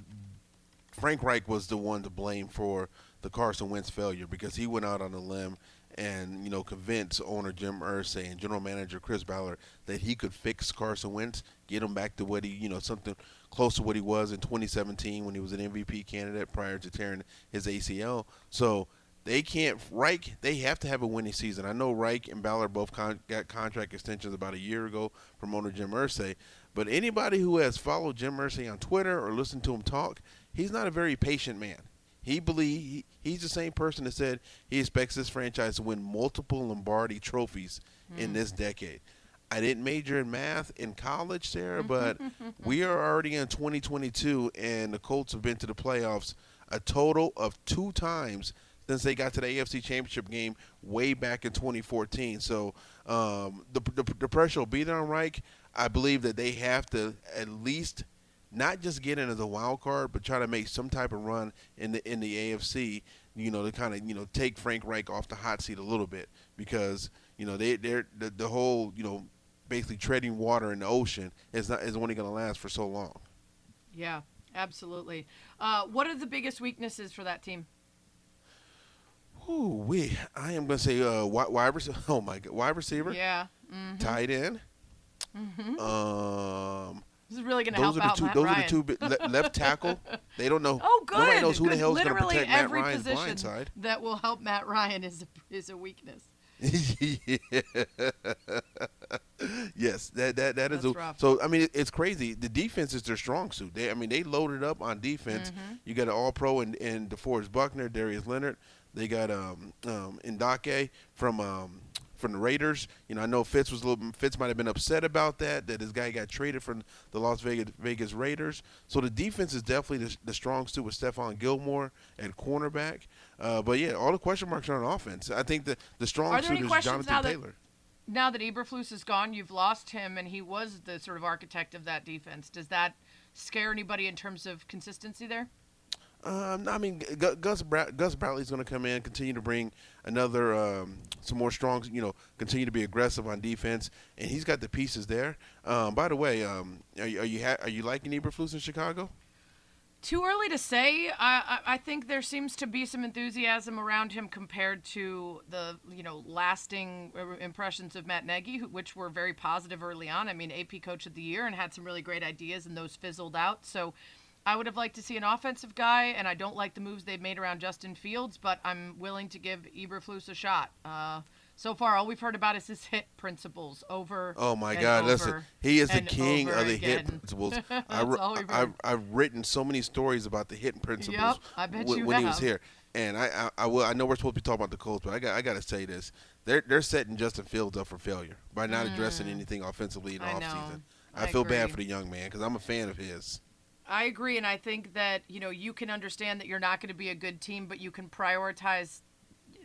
Frank Reich was the one to blame for the Carson Wentz failure because he went out on a limb and you know convinced owner Jim Irsay and general manager Chris Ballard that he could fix Carson Wentz, get him back to what he you know something close to what he was in 2017 when he was an MVP candidate prior to tearing his ACL. So they can't Reich. They have to have a winning season. I know Reich and Ballard both con- got contract extensions about a year ago from owner Jim Irsay. But anybody who has followed Jim Irsay on Twitter or listened to him talk, he's not a very patient man. He believe he, he's the same person that said he expects this franchise to win multiple Lombardi trophies in hmm. this decade. I didn't major in math in college, Sarah, but we are already in 2022, and the Colts have been to the playoffs a total of two times since they got to the AFC Championship game way back in 2014. So um, the, the, the pressure will be there on Reich. I believe that they have to at least not just get in as a wild card, but try to make some type of run in the in the AFC. You know, to kind of you know take Frank Reich off the hot seat a little bit because you know they they're the, the whole you know basically treading water in the ocean is not is only going to last for so long. Yeah, absolutely. Uh, what are the biggest weaknesses for that team? Ooh, we I am going to say uh wide, wide receiver. Oh my god, wide receiver, Yeah, mm-hmm. tight end. Um, this is really going to those help are the out two. Matt those Ryan. are the two. Le- left tackle. They don't know. Oh, good. Nobody knows who the Good. hell is going to protect Matt Ryan's blind side. that will help Matt Ryan is a, is a weakness. yeah. yes, that that that is That's a, rough. so. I mean, it- it's crazy. The defense is their strong suit. They, I mean, they loaded up on defense. Mm-hmm. You got an All Pro in, in DeForest Buckner, Darius Leonard. They got um um Ngakoue from um from the Raiders. You know, I know Fitz was a little Fitz might have been upset about that that his guy got traded from the Las Vegas Vegas Raiders. So the defense is definitely the, the strong suit with Stephon Gilmore at cornerback. Uh, but yeah, all the question marks are on offense. I think the the strong suit is Jonathan that- Taylor. Now that Eberflus is gone, you've lost him, and he was the sort of architect of that defense. Does that scare anybody in terms of consistency there? Um, I mean, Gu- Gus Bra- Gus Bradley's going to come in, continue to bring another um, some more strong, you know, continue to be aggressive on defense, and he's got the pieces there. Um, by the way, um, are you are you, ha- are you liking Eberflus in Chicago? Too early to say. I, I I think there seems to be some enthusiasm around him compared to the you know lasting uh, impressions of Matt Nagy, which were very positive early on. I mean, AP Coach of the Year and had some really great ideas, and those fizzled out. So. I would have liked to see an offensive guy, and I don't like the moves they've made around Justin Fields, but I'm willing to give Eberflus a shot. Uh, so far, all we've heard about is his hit principles over. Oh my God! Listen, he is the king of the hit again. principles. I, all we've heard. have I've written so many stories about the hit principles Yep, I bet when, you when he was here. And I, I, I will. I know we're supposed to be talking about the Colts, but I got, I got to say this: they're, they're setting Justin Fields up for failure by not addressing anything offensively in the Mm. I offseason. I, I feel bad for the young man because I'm a fan of his. I agree, and I think that you know you can understand that you're not going to be a good team, but you can prioritize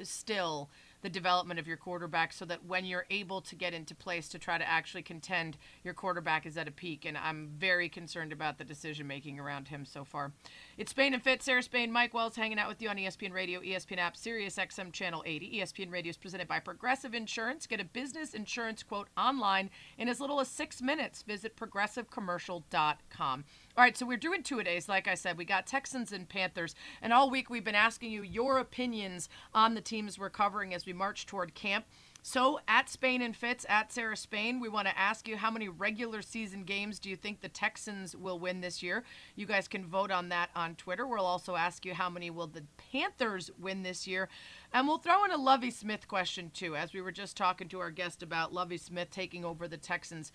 still the development of your quarterback so that when you're able to get into place to try to actually contend, your quarterback is at a peak. And I'm very concerned about the decision making around him so far. It's Spain and Fit, Sarah Spain, Mike Wells hanging out with you on ESPN Radio, ESPN app, Sirius XM Channel 80. ESPN Radio is presented by Progressive Insurance. Get a business insurance quote online in as little as six minutes. Visit progressivecommercial.com. All right, so we're doing two a days. Like I said, we got Texans and Panthers, and all week we've been asking you your opinions on the teams we're covering as we march toward camp. So at Spain and Fitz, at Sarah Spain, we want to ask you how many regular season games do you think the Texans will win this year? You guys can vote on that on Twitter. We'll also ask you how many will the Panthers win this year? And we'll throw in a Lovie Smith question too, as we were just talking to our guest about Lovie Smith taking over the Texans.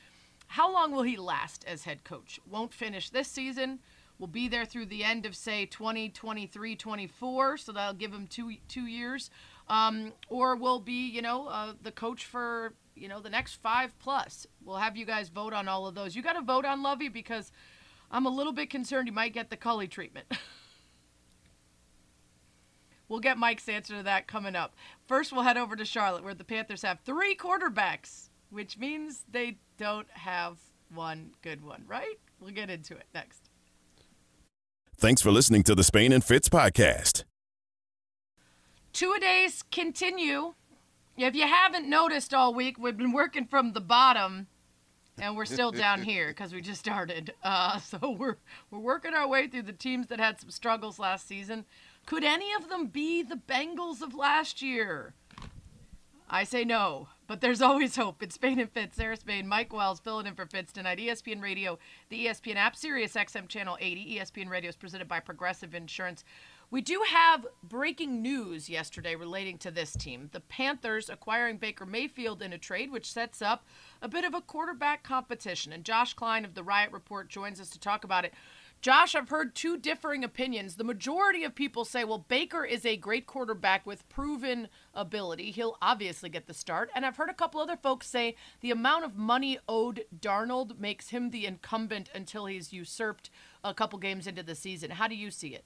How long will he last as head coach? Won't finish this season. Will be there through the end of say 2023, 24, so that'll give him two two years. Um, or will be, you know, uh, the coach for you know the next five plus. We'll have you guys vote on all of those. You got to vote on Lovie because I'm a little bit concerned you might get the Culley treatment. We'll get Mike's answer to that coming up. First, we'll head over to Charlotte, where the Panthers have three quarterbacks, which means they don't have one good one, right? We'll get into it next. Thanks for listening to the Spain and Fitz podcast. Two a days continue. If you haven't noticed all week, we've been working from the bottom, and we're still down here because we just started. Uh, so we're we're working our way through the teams that had some struggles last season. Could any of them be the Bengals of last year? I say no, but there's always hope. It's Spain and Fitz, Sarah Spain, Mike Wells filling in for Fitz tonight. ESPN Radio, the ESPN app, Sirius XM Channel 80. ESPN Radio is presented by Progressive Insurance. We do have breaking news yesterday relating to this team. The Panthers acquiring Baker Mayfield in a trade, which sets up a bit of a quarterback competition. And Josh Klein of the Riot Report joins us to talk about it. Josh, I've heard two differing opinions. The majority of people say, well, Baker is a great quarterback with proven ability. He'll obviously get the start. And I've heard a couple other folks say the amount of money owed Darnold makes him the incumbent until he's usurped a couple games into the season. How do you see it?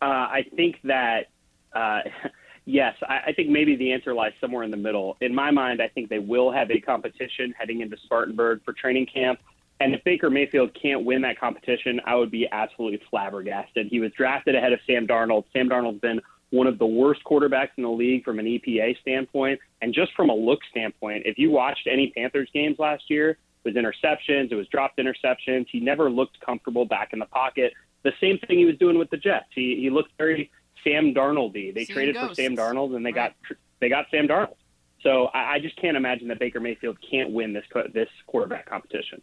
Uh, I think that, uh, yes, I, I think maybe the answer lies somewhere in the middle. In my mind, I think they will have a competition heading into Spartanburg for training camp. And if Baker Mayfield can't win that competition, I would be absolutely flabbergasted. He was drafted ahead of Sam Darnold. Sam Darnold's been one of the worst quarterbacks in the league from an EPA standpoint. And just from a look standpoint, if you watched any Panthers games last year, it was interceptions, it was dropped interceptions. He never looked comfortable back in the pocket. The same thing he was doing with the Jets. He he looked very Sam Darnoldy. They Seeing traded ghosts. for Sam Darnold and they Right. got they got Sam Darnold. So I, I just can't imagine that Baker Mayfield can't win this this quarterback competition.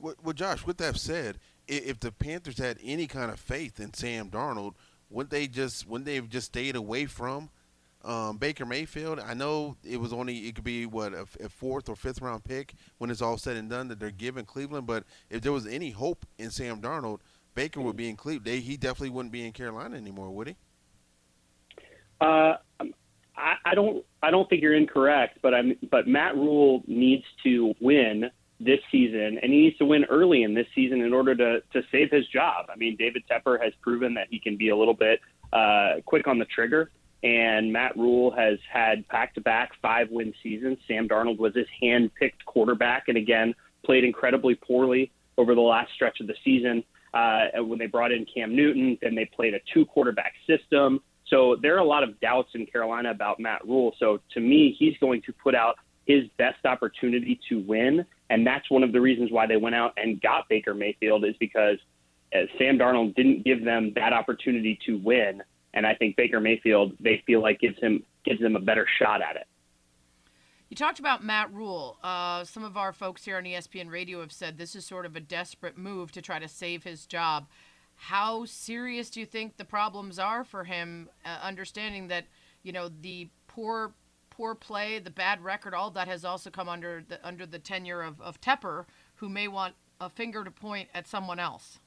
Well, Josh, with that said, if the Panthers had any kind of faith in Sam Darnold, wouldn't they just wouldn't they have just stayed away from Um, Baker Mayfield, I know it was only it could be what a, a, fourth or fifth round pick when it's all said and done that they're giving Cleveland. But if there was any hope in Sam Darnold, Baker would be in Cleveland. He definitely wouldn't be in Carolina anymore, would he? Uh, I, I don't. I don't think you're incorrect, but I'm. But Matt Rhule needs to win this season, and he needs to win early in this season in order to to save his job. I mean, David Tepper has proven that he can be a little bit uh, quick on the trigger, and Matt Rhule has had back-to-back five-win seasons. Sam Darnold was his hand-picked quarterback, and again played incredibly poorly over the last stretch of the season. Uh, when they brought in Cam Newton, then they played a two-quarterback system. So there are a lot of doubts in Carolina about Matt Rhule. So to me, he's going to put out his best opportunity to win, and that's one of the reasons why they went out and got Baker Mayfield is because uh, Sam Darnold didn't give them that opportunity to win, and I think Baker Mayfield they feel like gives him gives them a better shot at it. You talked about Matt Rhule. Uh, some of our folks here on ESPN Radio have said this is sort of a desperate move to try to save his job. How serious do you think the problems are for him? Uh, understanding that you know the poor poor play, the bad record, all that has also come under the under the tenure of, of Tepper, who may want a finger to point at someone else.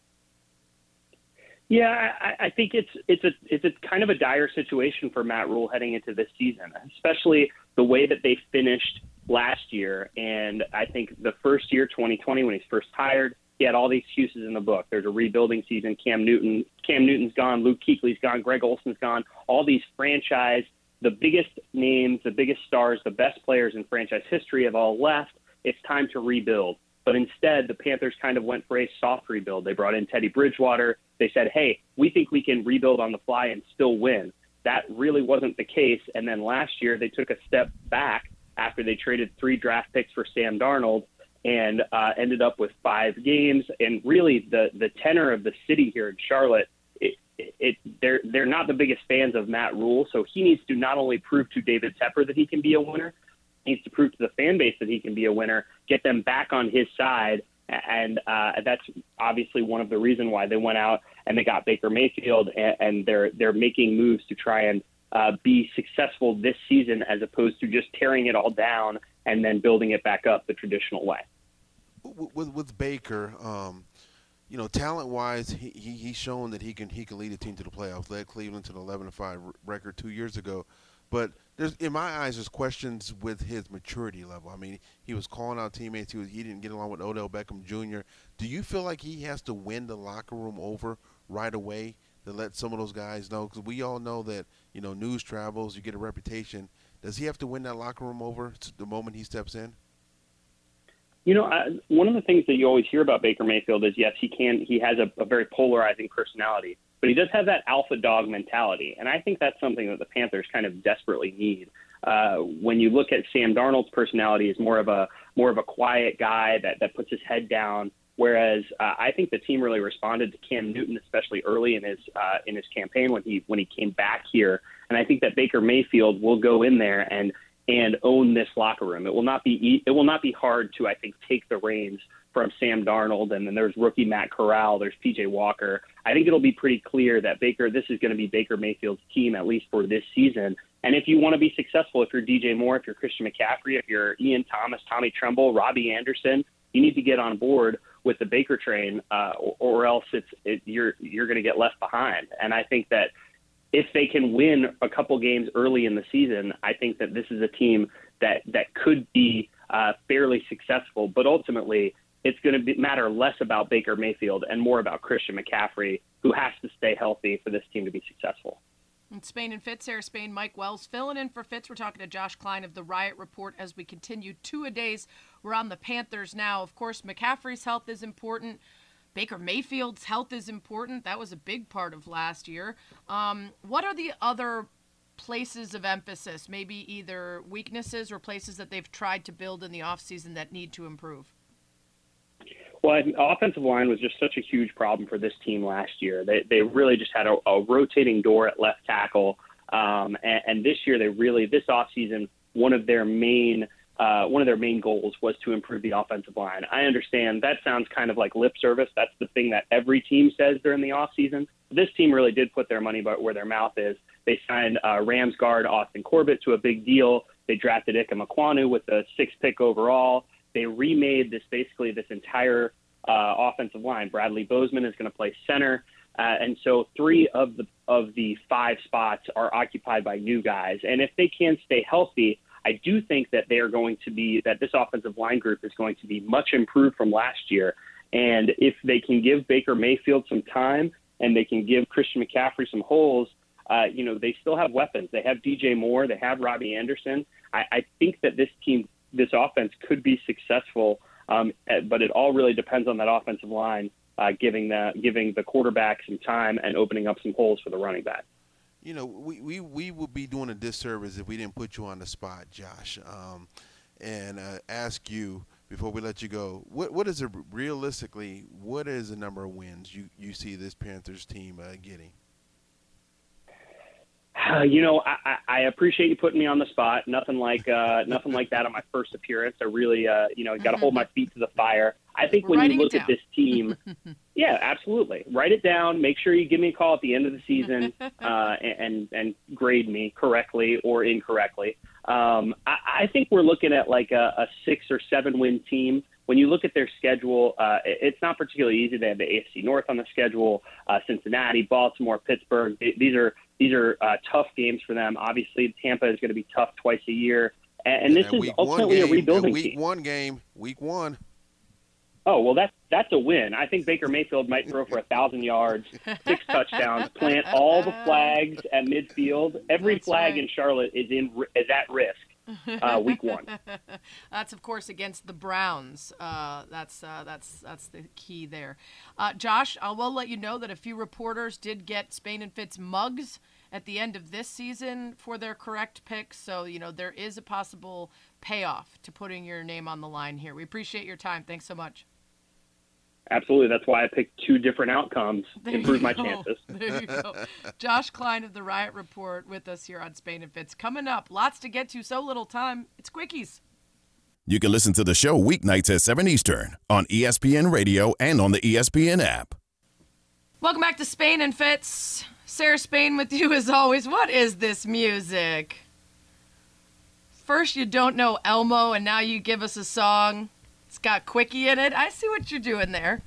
Yeah, I, I think it's it's a it's a kind of a dire situation for Matt Rhule heading into this season, especially the way that they finished last year. And I think the first year, 2020, when he's first hired, he had all the excuses in the book. There's a rebuilding season. Cam Newton, Cam Newton's gone. Luke Kuechly's gone. Greg Olsen's gone. All these franchise, the biggest names, the biggest stars, the best players in franchise history have all left. It's time to rebuild. But instead, the Panthers kind of went for a soft rebuild. They brought in Teddy Bridgewater. They said, hey, we think we can rebuild on the fly and still win. That really wasn't the case. And then last year, they took a step back after they traded three draft picks for Sam Darnold and uh, ended up with five games. And really, the the tenor of the city here in Charlotte, it, they're they're not the biggest fans of Matt Rhule, So he needs to not only prove to David Tepper that he can be a winner, he needs to prove to the fan base that he can be a winner, get them back on his side. And uh, that's obviously one of the reason why they went out and they got Baker Mayfield, and, and they're they're making moves to try and uh, be successful this season as opposed to just tearing it all down and then building it back up the traditional way. With with Baker, um, you know, talent wise, he, he he's shown that he can he can lead a team to the playoffs. Led Cleveland to the 11 5 record two years ago, but there's in my eyes there's questions with his maturity level. I mean, he was calling out teammates. He was he didn't get along with Odell Beckham Jr. Do you feel like he has to win the locker room over right away to let some of those guys know? Because we all know that you know news travels. You get a reputation. Does he have to win that locker room over the moment he steps in? You know, I, one of the things that you always hear about Baker Mayfield is yes, he can. He has a, a very polarizing personality, but he does have that alpha dog mentality, and I think that's something that the Panthers kind of desperately need. Uh, when you look at Sam Darnold's personality, is more of a more of a quiet guy that that puts his head down. Whereas uh, I think the team really responded to Cam Newton, especially early in his uh, in his campaign when he when he came back here, and I think that Baker Mayfield will go in there and and own this locker room. It will not be it will not be hard to I think take the reins from Sam Darnold and then there's rookie Matt Corral, there's PJ Walker. I think it'll be pretty clear that Baker this is going to be Baker Mayfield's team at least for this season. And if you want to be successful, if you're DJ Moore, if you're Christian McCaffrey, if you're Ian Thomas, Tommy Tremble, Robbie Anderson, you need to get on board with the Baker train, uh, or, or else it's it, you're you're going to get left behind. And I think that if they can win a couple games early in the season, I think that this is a team that that could be uh, fairly successful. But ultimately, it's going to matter less about Baker Mayfield and more about Christian McCaffrey, who has to stay healthy for this team to be successful. In Spain and Fitz, Sarah Spain, Mike Wells filling in for Fitz. We're talking to Josh Klein of the Riot Report as we continue two a days. We're on the Panthers now. Of course, McCaffrey's health is important. Baker Mayfield's health is important. That was a big part of last year. Um, what are the other places of emphasis, maybe either weaknesses or places that they've tried to build in the offseason that need to improve? Well, offensive line was just such a huge problem for this team last year. They they really just had a, a rotating door at left tackle, um, and, and this year they really this offseason one of their main uh, one of their main goals was to improve the offensive line. I understand that sounds kind of like lip service. That's the thing that every team says during the offseason. this team really did put their money where their mouth is. They signed uh, Rams guard Austin Corbett to a big deal. They drafted Ikem Ekwonu with the sixth pick overall. They remade this basically this entire uh, offensive line. Bradley Bozeman is going to play center, uh, and so three of the of the five spots are occupied by new guys. And if they can stay healthy, I do think that they are going to be that this offensive line group is going to be much improved from last year. And if they can give Baker Mayfield some time and they can give Christian McCaffrey some holes, uh, you know, they still have weapons. They have DJ Moore, they have Robbie Anderson. I, I think that this team, this offense could be successful, um, but it all really depends on that offensive line uh, giving the giving the quarterback some time and opening up some holes for the running back. You know, we, we, we would be doing a disservice if we didn't put you on the spot, Josh, um, and uh, ask you before we let you go. What what is it realistically? What is the number of wins you, you see this Panthers team uh, getting? Uh, you know, I, I appreciate you putting me on the spot. Nothing like uh, nothing like that on my first appearance. I really, uh, you know, got to hold my feet to the fire. I think We're when you look at this team, yeah, absolutely. Write it down. Make sure you give me a call at the end of the season uh, and and grade me correctly or incorrectly. Um, I, I think we're looking at like a, a six or seven win team. When you look at their schedule, uh, it- it's not particularly easy. They have the AFC North on the schedule, uh, Cincinnati, Baltimore, Pittsburgh. These are these are uh, tough games for them. Obviously, Tampa is going to be tough twice a year, and, and this that is week one ultimately game, a rebuilding that week team. one game, week one. Oh well, that's that's a win. I think Baker Mayfield might throw for a thousand yards, six touchdowns, plant all the flags at midfield. Every That's flag right. in Charlotte is in is at risk. Uh, week one. That's of course against the Browns. Uh, that's uh, that's that's the key there. Uh, Josh, I will let you know that a few reporters did get Spain and Fitz mugs at the end of this season for their correct picks. So you know there is a possible payoff to putting your name on the line here. We appreciate your time. Thanks so much. Absolutely. That's why I picked two different outcomes. There Improve my chances. There you go. Josh Klein of the Riot Report with us here on Spain and Fitz. Coming up, lots to get to, so little time. It's quickies. You can listen to the show weeknights at 7 Eastern on ESPN Radio and on the ESPN app. Welcome back to Spain and Fitz. Sarah Spain with you as always. What is this music? First, you don't know Elmo, and now you give us a song. It's got Quickie in it. I see what you're doing there.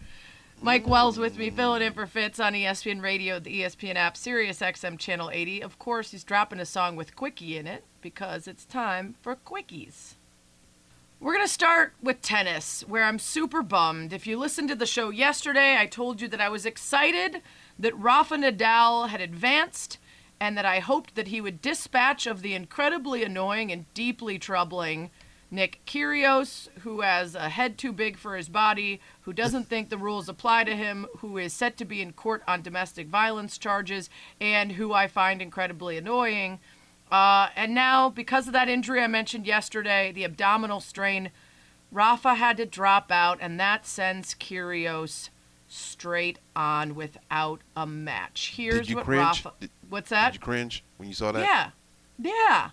Mike Wells with me, filling in for Fitz on ESPN Radio, the ESPN app, Sirius XM Channel 80. Of course, he's dropping a song with Quickie in it because it's time for Quickies. We're going to start with tennis, where I'm super bummed. If you listened to the show yesterday, I told you that I was excited that Rafa Nadal had advanced and that I hoped that he would dispatch of the incredibly annoying and deeply troubling Nick Kyrgios, who has a head too big for his body, who doesn't think the rules apply to him, who is set to be in court on domestic violence charges, and who I find incredibly annoying. Uh, and now, because of that injury I mentioned yesterday, the abdominal strain, Rafa had to drop out, and that sends Kyrgios straight on without a match. Here's what cringe? Rafa. Did- What's that? Did you cringe when you saw that? Yeah, yeah.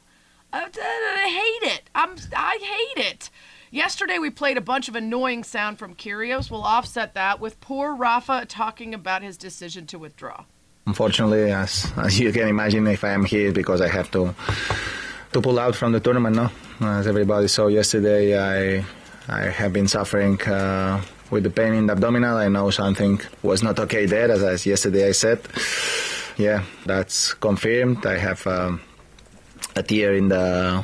I, I hate it. I'm. I hate it. Yesterday we played a bunch of annoying sound from Kyrgios. We'll offset that with poor Rafa talking about his decision to withdraw. Unfortunately, as as you can imagine, if I am here because I have to to pull out from the tournament. No, as everybody saw yesterday, I I have been suffering uh, with the pain in the abdominal. I know something was not okay there, as, as yesterday I said. Yeah, that's confirmed. I have um, a tear in the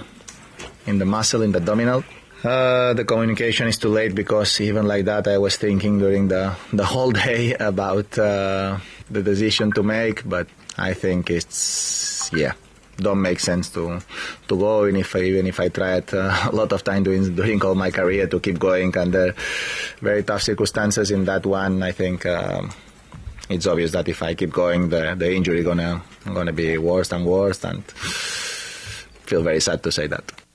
in the muscle in the abdominal. Uh, the communication is too late because even like that, I was thinking during the the whole day about uh, the decision to make. But I think it's yeah, don't make sense to to go. Even if I, even if I tried uh, a lot of time doing during all my career to keep going under very tough circumstances. In that one, I think. Um, it's obvious that if I keep going, the, the injury gonna gonna be worse and worse, and feel very sad to say that.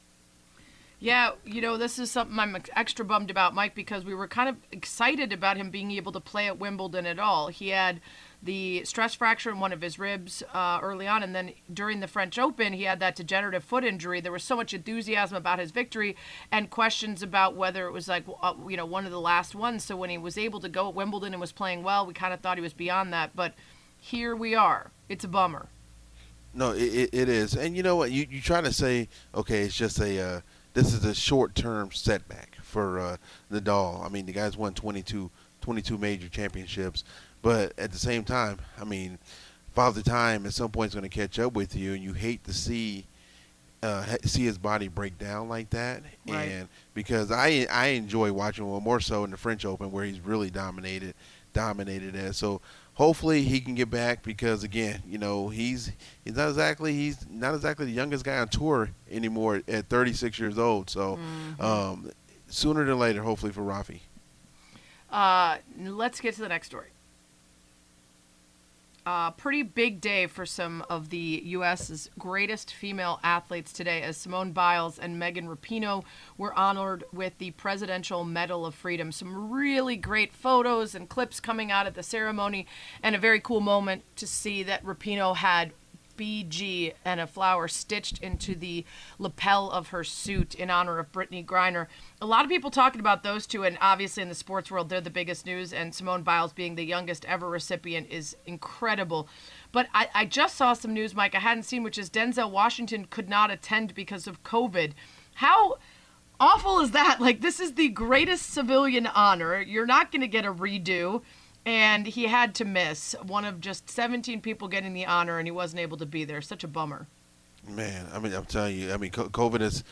Yeah, you know, this is something I'm extra bummed about, Mike, because we were kind of excited about him being able to play at Wimbledon at all. He had the stress fracture in one of his ribs uh, early on, and then during the French Open, he had that degenerative foot injury. There was so much enthusiasm about his victory and questions about whether it was like, uh, you know, one of the last ones. So when he was able to go at Wimbledon and was playing well, we kind of thought he was beyond that. But here we are. It's a bummer. No, it, it, is, and you know what? You you try to say, okay, it's just a uh, this is a short term setback for uh, Nadal. I mean, the guy's won 22, 22 major championships, but at the same time, I mean, Father Time at some point is going to catch up with you, and you hate to see uh, see his body break down like that. Right. And because I I enjoy watching him more so in the French Open where he's really dominated dominated as so. Hopefully he can get back because again, you know, he's he's not exactly he's not exactly the youngest guy on tour anymore at 36 years old. So um, sooner than later, hopefully for Rafi. Uh, let's get to the next story. Uh, pretty big day for some of the U.S.'s greatest female athletes today, as Simone Biles and Megan Rapinoe were honored with the Presidential Medal of Freedom. Some really great photos and clips coming out of the ceremony, and a very cool moment to see that Rapinoe had BG and a flower stitched into the lapel of her suit in honor of Brittney Griner. A lot of people talking about those two, and obviously in the sports world, they're the biggest news. And Simone Biles being the youngest ever recipient is incredible. But I, I just saw some news, Mike, I hadn't seen, which is Denzel Washington could not attend because of COVID. How awful is that? Like, this is the greatest civilian honor. You're not going to get a redo and he had to miss one of just 17 people getting the honor and he wasn't able to be there such a bummer Man, I mean, I'm telling you, I mean, COVID is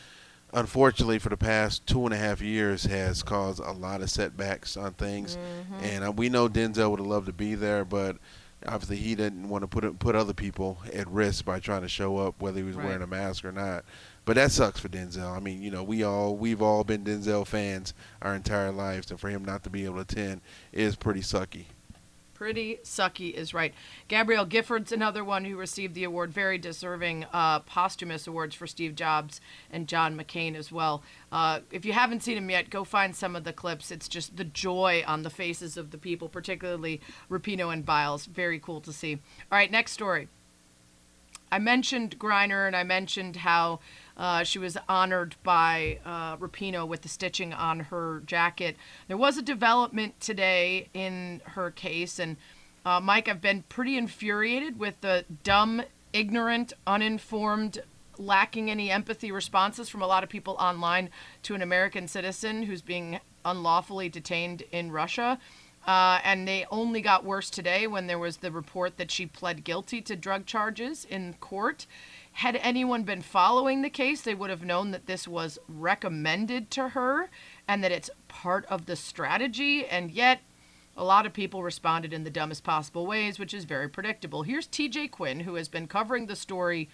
unfortunately for the past two and a half years has caused a lot of setbacks on things, and uh, we know Denzel would have loved to be there, but obviously he didn't want to put it, put other people at risk by trying to show up, whether he was Right. wearing a mask or not. But that sucks for Denzel. I mean, you know, we all we've all been Denzel fans our entire lives, and for him not to be able to attend is pretty sucky. pretty sucky is right. Gabrielle Giffords another one who received the award very deserving uh, posthumous awards for steve jobs and john mccain as well. Uh, if you haven't seen him yet go find some of the clips. It's just the joy on the faces of the people particularly Rapinoe and biles. Very cool to see. All right next story. I mentioned Griner and I mentioned how uh, she was honored by uh, Rapinoe with the stitching on her jacket. There was a development today in her case, and uh, Mike, I've been pretty infuriated with the dumb, ignorant, uninformed, lacking any empathy responses from a lot of people online to an American citizen who's being unlawfully detained in Russia. Uh, and they only got worse today when there was the report that she pled guilty to drug charges in court. Had anyone been following the case, they would have known that this was recommended to her and that it's part of the strategy. And yet, a lot of people responded in the dumbest possible ways, which is very predictable. Here's TJ Quinn, who has been covering the story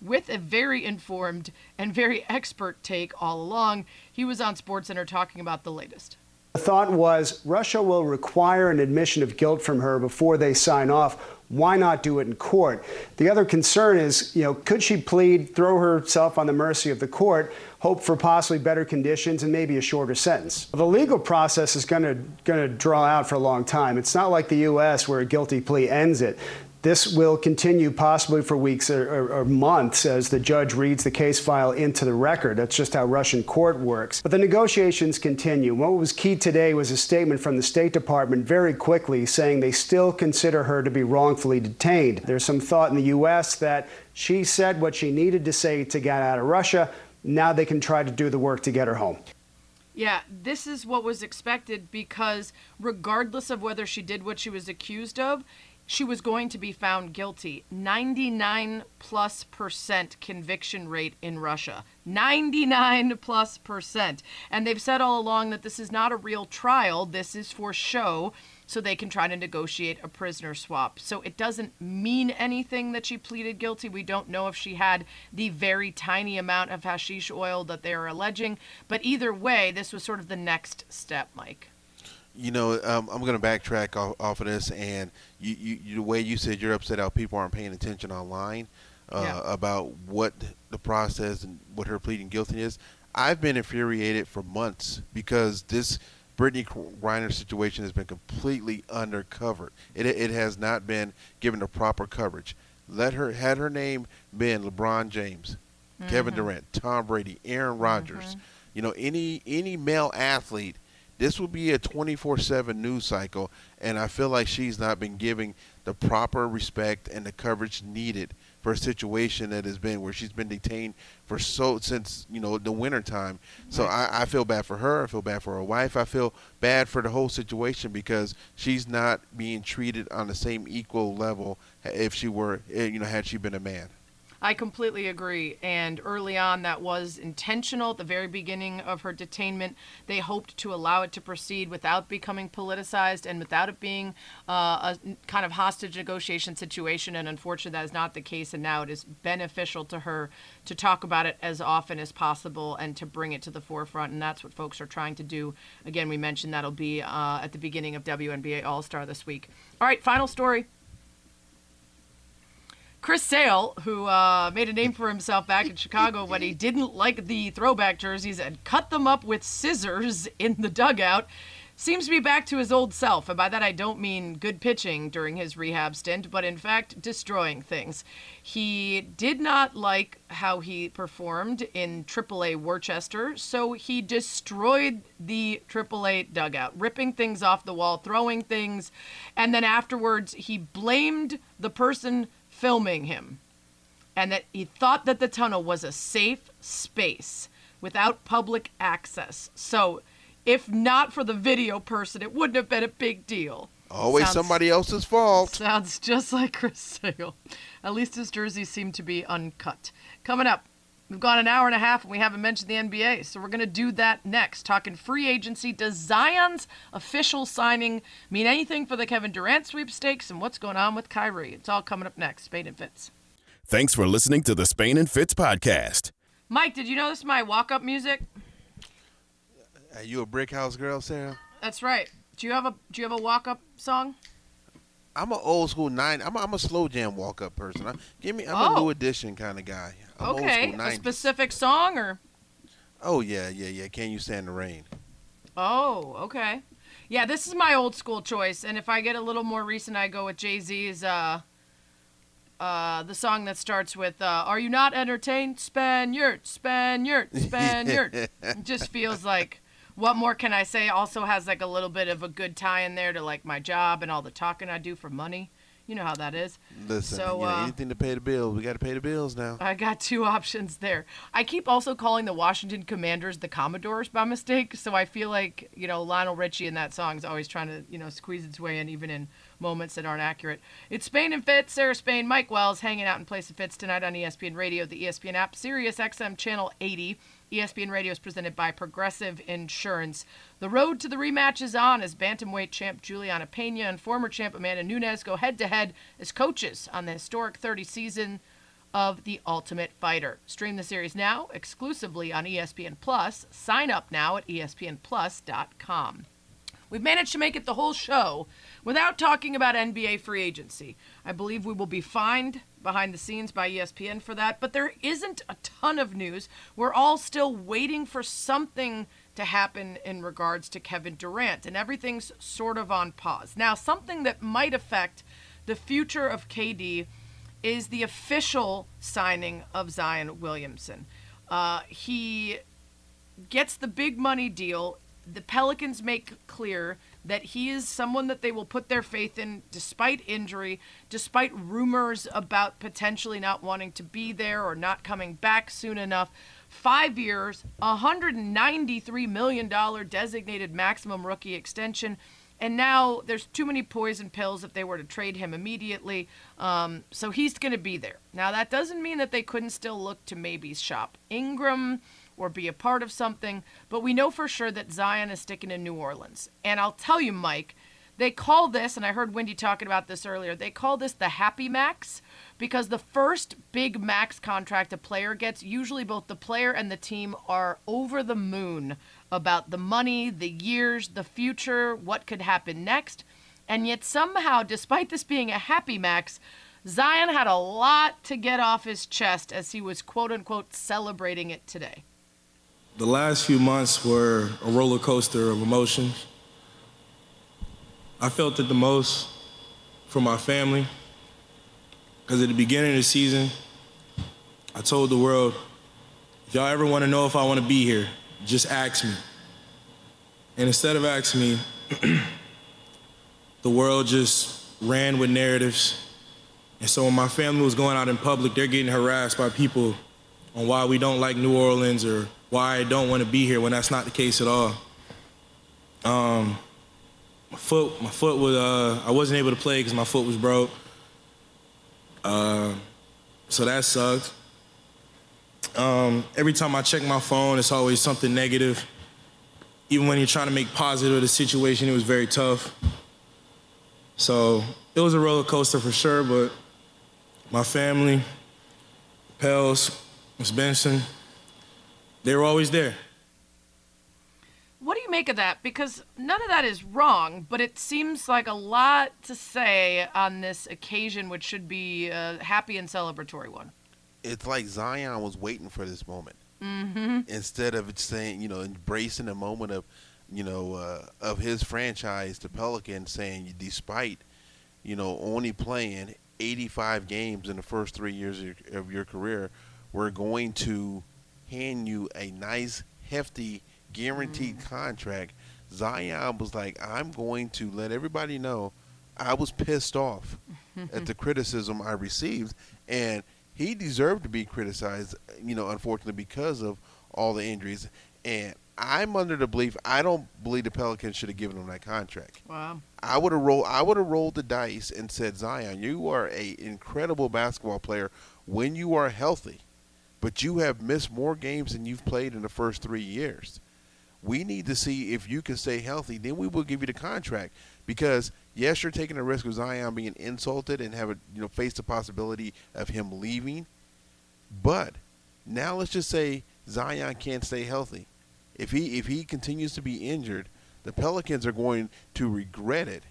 with a very informed and very expert take all along. He was on SportsCenter talking about the latest. The thought was Russia will require an admission of guilt from her before they sign off. Why not do it in court? The other concern is, you know, could she plead, throw herself on the mercy of the court, hope for possibly better conditions and maybe a shorter sentence? The legal process is going to going to draw out for a long time. It's not like the U.S. where a guilty plea ends it. This will continue possibly for weeks or, or, or, months as the judge reads the case file into the record. That's just how Russian court works. But the negotiations continue. What was key today was a statement from the State Department very quickly saying they still consider her to be wrongfully detained. There's some thought in the U.S. that she said what she needed to say to get out of Russia. Now they can try to do the work to get her home. Yeah, this is what was expected because regardless of whether she did what she was accused of, she was going to be found guilty. 99 plus percent conviction rate in Russia. 99 plus percent. And they've said all along that this is not a real trial, this is for show, so they can try to negotiate a prisoner swap. So it doesn't mean anything that she pleaded guilty. We don't know if she had the very tiny amount of hashish oil that they are alleging. But either way, this was sort of the next step, Mike you know, um, I'm going to backtrack off, off, of this, and you, you, the way you said you're upset how people aren't paying attention online uh, Yeah. about what the process and what her pleading guilty is. I've been infuriated for months because this Brittney Griner situation has been completely undercovered. It, it has not been given the proper coverage. Let her had her name been LeBron James, Kevin Durant, Tom Brady, Aaron Rodgers, you know, any any male athlete this will be a 24/7 news cycle, and I feel like she's not been giving the proper respect and the coverage needed for a situation that has been where she's been detained for so since you know the winter time. So I, I feel bad for her. I feel bad for her wife. I feel bad for the whole situation because she's not being treated on the same equal level if she were eh, you know had she been a man. I completely agree. And early on, that was intentional. At the very beginning of her detainment, they hoped to allow it to proceed without becoming politicized and without it being uh, a kind of hostage negotiation situation. And unfortunately, that is not the case. And now it is beneficial to her to talk about it as often as possible and to bring it to the forefront. And that's what folks are trying to do. Again, we mentioned that'll be uh, at the beginning of WNBA All Star this week. All right, final story. Chris Sale, who uh, made a name for himself back in Chicago when he didn't like the throwback jerseys and cut them up with scissors in the dugout, seems to be back to his old self. And by that, I don't mean good pitching during his rehab stint, but in fact, destroying things. He did not like how he performed in AAA Worcester, so he destroyed the AAA dugout, ripping things off the wall, throwing things, and then afterwards, he blamed the person filming him and that he thought that the tunnel was a safe space without public access. So, if not for the video person, it wouldn't have been a big deal. Always Sounds- somebody else's fault. Sounds just like Chris Sale. At least his jersey seemed to be uncut. Coming up, we've gone an hour and a half and we haven't mentioned the NBA, so we're going to do that next. Talking free agency. Does Zion's official signing mean anything for the Kevin Durant sweepstakes and what's going on with Kyrie? It's all coming up next. Spain and Fitz. Thanks for listening to the Spain and Fitz podcast. Mike, did you know this is my walk up music? Are you a brick house girl, Sarah? That's right. Do you have a do you have a walk up song? I'm an old school nine. I'm a, I'm a slow jam walk up person. I, give me. I'm Oh. a new edition kind of guy. I'm old okay, a specific song or Oh yeah, yeah, yeah. Can you stand the rain? Oh, okay. Yeah, this is my old school choice, and if I get a little more recent, I go with Jay Z's uh, uh, the song that starts with uh, "Are you not entertained? Spaniard, Spaniard, Spaniard." it just feels like what more can I say? Also has like a little bit of a good tie in there to like my job and all the talking I do for money. You know how that is. Listen, So, you know, uh, anything to pay the bills. We got to pay the bills now. I got two options there. I keep also calling the Washington Commanders the Commodores by mistake, so I feel like, you know, Lionel Richie in that song is always trying to, you know, squeeze its way in even in moments that aren't accurate. It's Spain and Fitz, Sarah Spain, Mike Wells hanging out in place of Fitz tonight on ESPN Radio, the ESPN app, Sirius XM Channel 80. ESPN Radio is presented by Progressive Insurance. The road to the rematch is on as bantamweight champ Julianna Peña and former champ Amanda Nunes go head to head as coaches on the historic 30 season of The Ultimate Fighter. Stream the series now exclusively on ESPN Plus. Sign up now at espnplus.com. We've managed to make it the whole show without talking about NBA free agency. I believe we will be fined behind the scenes by ESPN for that, but there isn't a ton of news. We're all still waiting for something to happen in regards to Kevin Durant, and everything's sort of on pause. Now, something that might affect the future of KD is the official signing of Zion Williamson. Uh, he gets the big money deal. The Pelicans make clear that he is someone that they will put their faith in despite injury, despite rumors about potentially not wanting to be there or not coming back soon enough. Five years, $193 million designated maximum rookie extension. And now there's too many poison pills if they were to trade him immediately. Um, so he's going to be there. Now, that doesn't mean that they couldn't still look to maybe shop Ingram or be a part of something, but we know for sure that Zion is sticking in New Orleans. And I'll tell you, Mike, they call this, and I heard Wendy talking about this earlier, they call this the Happy Max because the first big max contract a player gets, usually both the player and the team are over the moon about the money, the years, the future, what could happen next. And yet, somehow, despite this being a happy max, Zion had a lot to get off his chest as he was quote unquote celebrating it today. The last few months were a roller coaster of emotions. I felt it the most for my family because at the beginning of the season, I told the world, if y'all ever want to know if I want to be here, just ask me. And instead of asking me, the world just ran with narratives. And so when my family was going out in public, they're getting harassed by people on why we don't like New Orleans or why I don't want to be here when that's not the case at all. Um, my foot, my foot was, uh, I wasn't able to play because my foot was broke. Uh, so that sucked. Um, every time I check my phone, it's always something negative. Even when you're trying to make positive of the situation, it was very tough. So it was a roller coaster for sure, but my family, Pels, Miss Benson, they were always there. What do you make of that? Because none of that is wrong, but it seems like a lot to say on this occasion, which should be a happy and celebratory one. It's like Zion was waiting for this moment Mm-hmm. instead of saying, you know, embracing the moment of, you know, uh, of his franchise, the Pelicans, saying, despite, you know, only playing 85 games in the first three years of your, of your career, we're going to hand you a nice, hefty, guaranteed mm. contract. Zion was like, I'm going to let everybody know I was pissed off at the criticism I received, and he deserved to be criticized. You know, unfortunately, because of all the injuries. And I'm under the belief I don't believe the Pelicans should have given him that contract. Wow. I would have rolled. I would have rolled the dice and said, Zion, you are a incredible basketball player when you are healthy, but you have missed more games than you've played in the first three years. We need to see if you can stay healthy. Then we will give you the contract because yes, you're taking the risk of Zion being insulted and have a you know face the possibility of him leaving. But now let's just say Zion can't stay healthy. If he if he continues to be injured, the Pelicans are going to regret it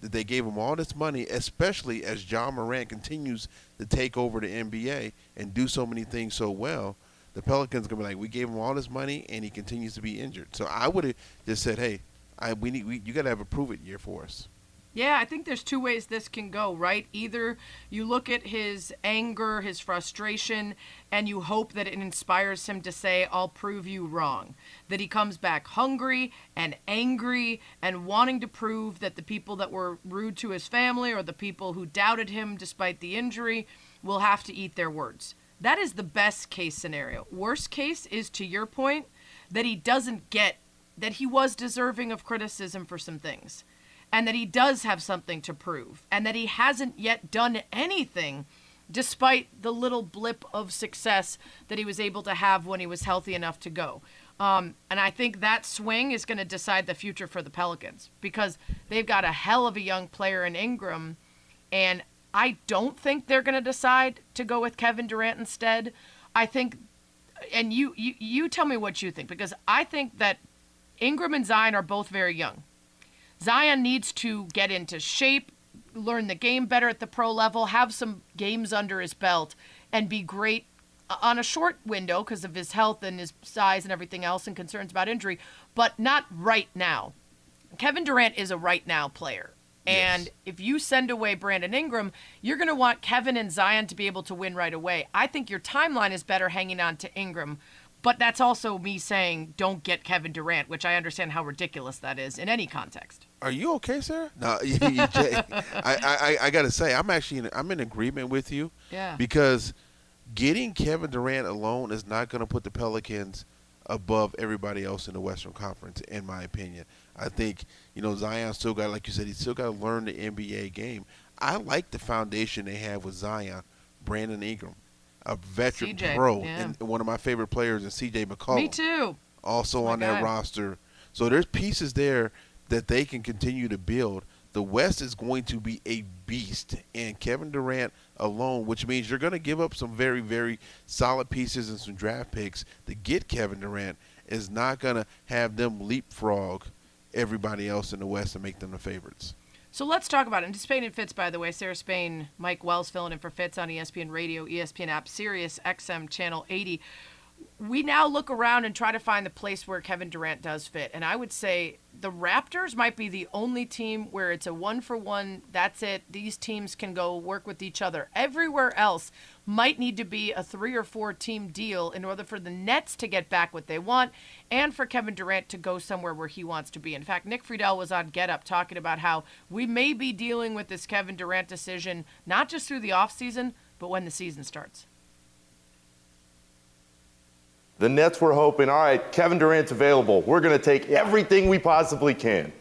that they gave him all this money, especially as Ja Morant continues to take over the NBA and do so many things so well. The Pelicans gonna be like, we gave him all this money and he continues to be injured. So I would have just said, hey, I we need we, you got to have a prove it year for us. Yeah, I think there's two ways this can go, right? Either you look at his anger, his frustration, and you hope that it inspires him to say, I'll prove you wrong. That he comes back hungry and angry and wanting to prove that the people that were rude to his family or the people who doubted him despite the injury will have to eat their words. That is the best case scenario. Worst case is, to your point, that he doesn't get that he was deserving of criticism for some things and that he does have something to prove and that he hasn't yet done anything despite the little blip of success that he was able to have when he was healthy enough to go. Um, and I think that swing is going to decide the future for the Pelicans because they've got a hell of a young player in Ingram. And I don't think they're going to decide to go with Kevin Durant instead. I think, and you, you, you tell me what you think because I think that Ingram and Zion are both very young. Zion needs to get into shape, learn the game better at the pro level, have some games under his belt, and be great uh, on a short window because of his health and his size and everything else and concerns about injury, but not right now. Kevin Durant is a right now player. And yes. if you send away Brandon Ingram, you're going to want Kevin and Zion to be able to win right away. I think your timeline is better hanging on to Ingram but that's also me saying don't get Kevin Durant, which I understand how ridiculous that is in any context. Are you okay, sir? No, I, I, I got to say, I'm actually in, I'm in agreement with you. Yeah. Because getting Kevin Durant alone is not going to put the Pelicans above everybody else in the Western Conference, in my opinion. I think you know Zion still got, like you said, he still got to learn the NBA game. I like the foundation they have with Zion, Brandon Ingram, a veteran CJ, pro, yeah. and one of my favorite players, and C.J. McCollum. Me too. Also My on that roster, so there's pieces there that they can continue to build. The West is going to be a beast, and Kevin Durant alone, which means you're going to give up some very, very solid pieces and some draft picks to get Kevin Durant, is not going to have them leapfrog everybody else in the West and make them the favorites. So let's talk about it. And Spain and Fitz, by the way, Sarah Spain, Mike Wells filling in for Fitz on ESPN Radio, ESPN app, Sirius XM Channel 80. We now look around and try to find the place where Kevin Durant does fit. And I would say the Raptors might be the only team where it's a one for one. That's it. These teams can go work with each other. Everywhere else might need to be a three or four team deal in order for the Nets to get back what they want and for Kevin Durant to go somewhere where he wants to be. In fact, Nick Friedell was on Get Up talking about how we may be dealing with this Kevin Durant decision not just through the offseason, but when the season starts. The Nets were hoping, all right, Kevin Durant's available. We're going to take everything we possibly can.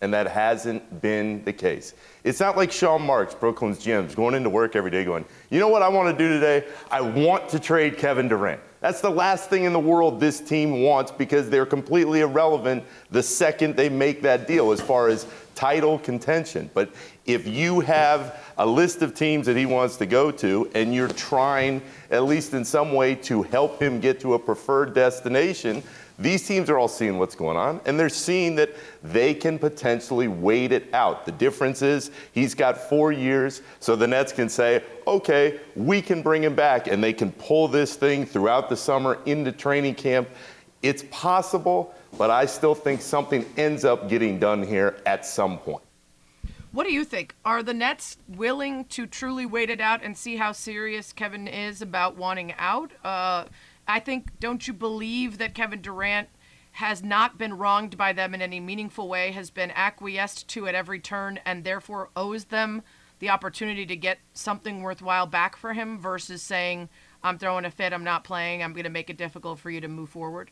And that hasn't been the case. It's not like Sean Marks, Brooklyn's GM's, going into work every day going, you know what I want to do today? I want to trade Kevin Durant. That's the last thing in the world this team wants because they're completely irrelevant the second they make that deal as far as title contention. But if you have a list of teams that he wants to go to and you're trying, at least in some way, to help him get to a preferred destination, these teams are all seeing what's going on, and they're seeing that they can potentially wait it out. The difference is he's got four years, so the Nets can say, okay, we can bring him back, and they can pull this thing throughout the summer into training camp. It's possible, but I still think something ends up getting done here at some point. What do you think? Are the Nets willing to truly wait it out and see how serious Kevin is about wanting out? Uh, I think, don't you believe that Kevin Durant has not been wronged by them in any meaningful way, has been acquiesced to at every turn, and therefore owes them the opportunity to get something worthwhile back for him versus saying, I'm throwing a fit, I'm not playing, I'm going to make it difficult for you to move forward?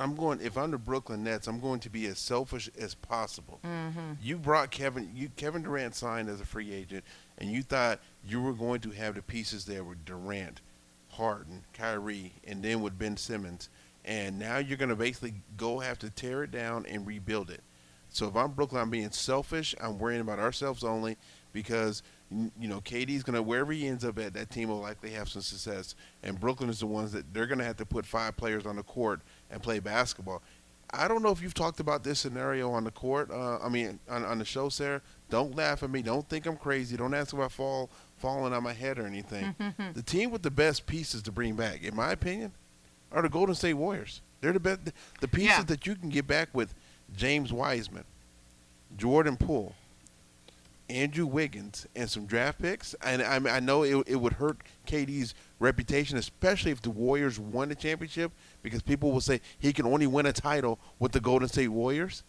I'm going. If I'm the Brooklyn Nets, I'm going to be as selfish as possible. Mm-hmm. You brought Kevin. You Kevin Durant signed as a free agent, and you thought you were going to have the pieces there with Durant, Harden, Kyrie, and then with Ben Simmons. And now you're going to basically go have to tear it down and rebuild it. So if I'm Brooklyn, I'm being selfish. I'm worrying about ourselves only because you know KD's going to wherever he ends up at, that team will likely have some success. And Brooklyn is the ones that they're going to have to put five players on the court and play basketball. I don't know if you've talked about this scenario on the court. Uh, I mean, on, on the show, Sarah. Don't laugh at me. Don't think I'm crazy. Don't ask if I fall falling on my head or anything. the team with the best pieces to bring back, in my opinion, are the Golden State Warriors. They're the best. The pieces Yeah. that you can get back with James Wiseman, Jordan Poole, Andrew Wiggins, and some draft picks. And I, mean, I know it, it would hurt KD's reputation, especially if the Warriors won the championship, because people will say he can only win a title with the Golden State Warriors.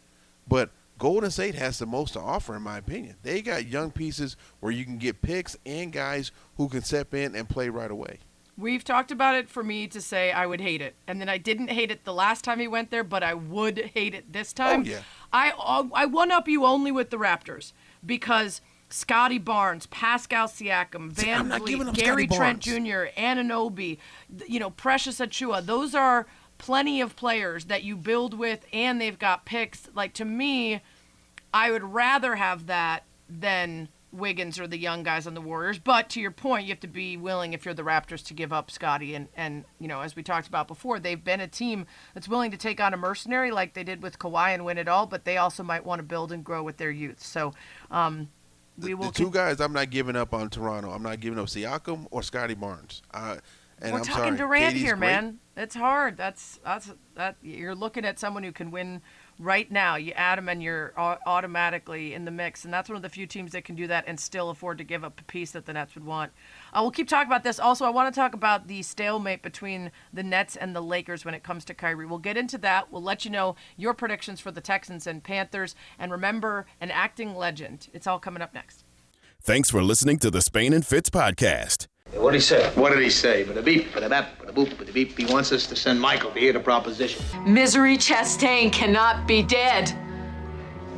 But Golden State has the most to offer, in my opinion. They got young pieces where you can get picks and guys who can step in and play right away. We've talked about it for me to say I would hate it. And then I didn't hate it the last time he went there, but I would hate it this oh, time. Oh, yeah. I uh, I one up you only with the Raptors because Scotty Barnes, Pascal Siakam, Van I'm not giving Vliet, Gary Trent. Jr., Anunoby, you know, Precious Achiuwa. Those are plenty of players that you build with and they've got picks. Like to me, I would rather have that than Wiggins or the young guys on the Warriors. But to your point, you have to be willing if you're the Raptors to give up Scotty and and you know as we talked about before, they've been a team that's willing to take on a mercenary like they did with Kawhi and win it all. But they also might want to build and grow with their youth. So. Um, we will The two guys I'm not giving up on Toronto. I'm not giving up Siakam or Scotty Barnes. Uh, and We're I'm talking sorry, Durant KD's here, great. man. It's hard. That's that's that. You're looking at someone who can win right now. You add them and you're automatically in the mix. And that's one of the few teams that can do that and still afford to give up a piece that the Nets would want. Uh, we'll keep talking about this. Also, I want to talk about the stalemate between the Nets and the Lakers when it comes to Kyrie. We'll get into that. We'll let you know your predictions for the Texans and Panthers. And remember, an acting legend. It's all coming up next. Thanks for listening to the Spain and Fitz podcast. What did he say? What did he say? But a beep, but a bap, but a boop, but a beep. He wants us to send Michael to hear the proposition. Misery Chastain cannot be dead.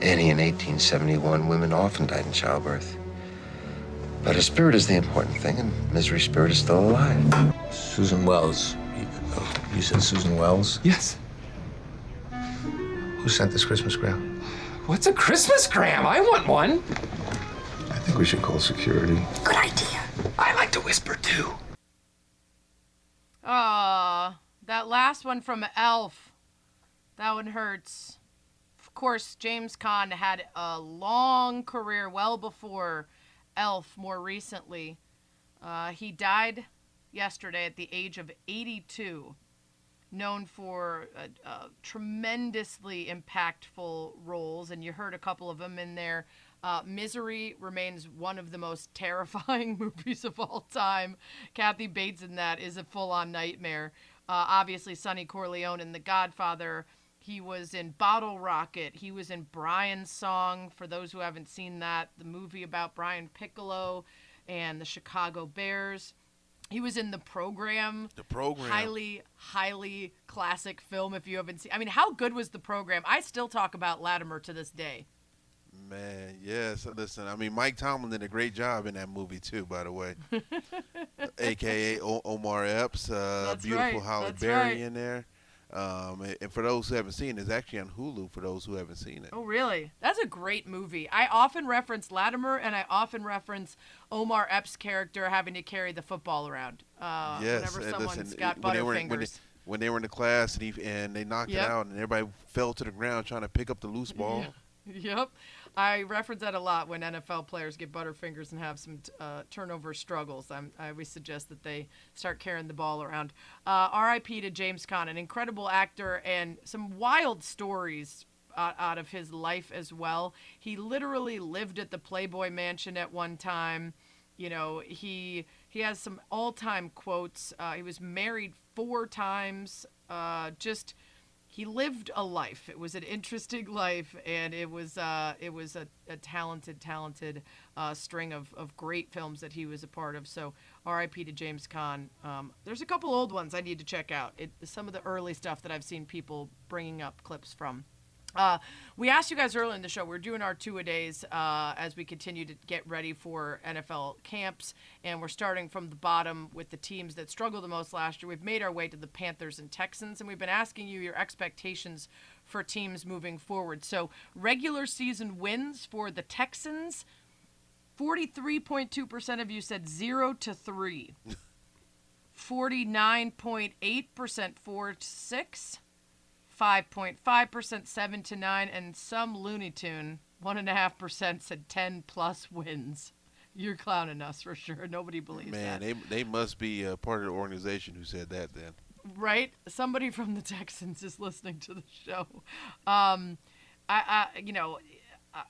Annie, in 1871, women often died in childbirth. But her spirit is the important thing, and Misery's spirit is still alive. Susan Wells. You, you said Susan Wells? Yes. Who sent this Christmas gram? What's a Christmas gram? I want one. I think we should call security. Good idea. To whisper too. Ah, that last one from Elf. That one hurts. Of course, James Caan had a long career well before Elf more recently. Uh, he died yesterday at the age of 82. known for uh, uh, tremendously impactful roles, and you heard a couple of them in there. Uh, Misery remains one of the most terrifying movies of all time. Kathy Bates in that is a full on nightmare. Uh, obviously, Sonny Corleone in The Godfather. He was in Bottle Rocket. He was in Brian's Song. For those who haven't seen that, the movie about Brian Piccolo and the Chicago Bears. He was in the program. The program. Highly, highly classic film. If you haven't seen, I mean, how good was the program? I still talk about Lattimer to this day. Man, yes. Listen, I mean, Mike Tomlin did a great job in that movie too. By the way, AKA o- Omar Epps, uh, beautiful right, Halle that's Berry right. in there. Um, and- and for those who haven't seen it, it's actually on Hulu. For those who haven't seen it, Oh, really? That's a great movie. I often reference Lattimer, and I often reference Omar Epps' character having to carry the football around. Uh, yes. Whenever someone's listen, got when they butterfingers. when they, when they were in the class and, he, and they knocked Yep. it out and everybody fell to the ground trying to pick up the loose ball. Yep. I reference that a lot when NFL players get butterfingers and have some uh, turnover struggles. I'm, I always suggest that they start carrying the ball around. Uh, R.I.P. to James Caan, an incredible actor and some wild stories out, out of his life as well. He literally lived at the Playboy Mansion at one time. You know, he he has some all-time quotes. Uh, he was married four times. Uh, just he lived a life. It was an interesting life, and it was uh, it was a, a talented, talented uh, string of, of great films that he was a part of. So, R.I.P. to James Caan. Um, there's a couple old ones I need to check out. It, some of the early stuff that I've seen people bringing up clips from. Uh, we asked you guys earlier in the show. We're doing our two a days uh, as we continue to get ready for NFL camps, and we're starting from the bottom with the teams that struggled the most last year. We've made our way to the Panthers and Texans, and we've been asking you your expectations for teams moving forward. So, regular season wins for the Texans. Forty-three point two percent of you said zero to three. Forty-nine point eight percent four to six. 5.5% 7 to 9 and some looney tune 1.5% said 10 plus wins you're clowning us for sure nobody believes Man, that they they must be uh, part of the organization who said that. Then right somebody from the texans is listening to the show um i i you know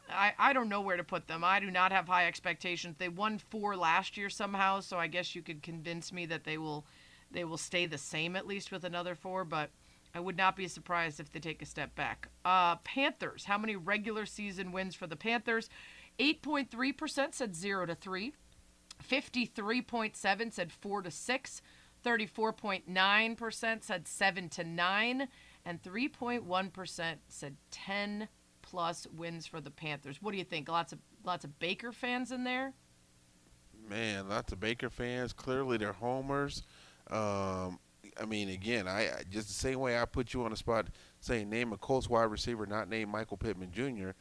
I, I don't know where to put them. I do not have high expectations. They won four last year somehow, so I guess you could convince me that they will they will stay the same at least with another four, but I would not be surprised if they take a step back. Uh, Panthers. How many regular season wins for the Panthers? 8.3% said 0 to 3. 53.7 said 4 to 6. 34.9% said 7 to 9 and 3.1% said 10 plus wins for the Panthers. What do you think? Lots of lots of Baker fans in there? man, lots of Baker fans. Clearly, they're homers. Um, I mean, again, I I- just the same way I put you on the spot saying name a Colts wide receiver, not name Michael Pittman Jr.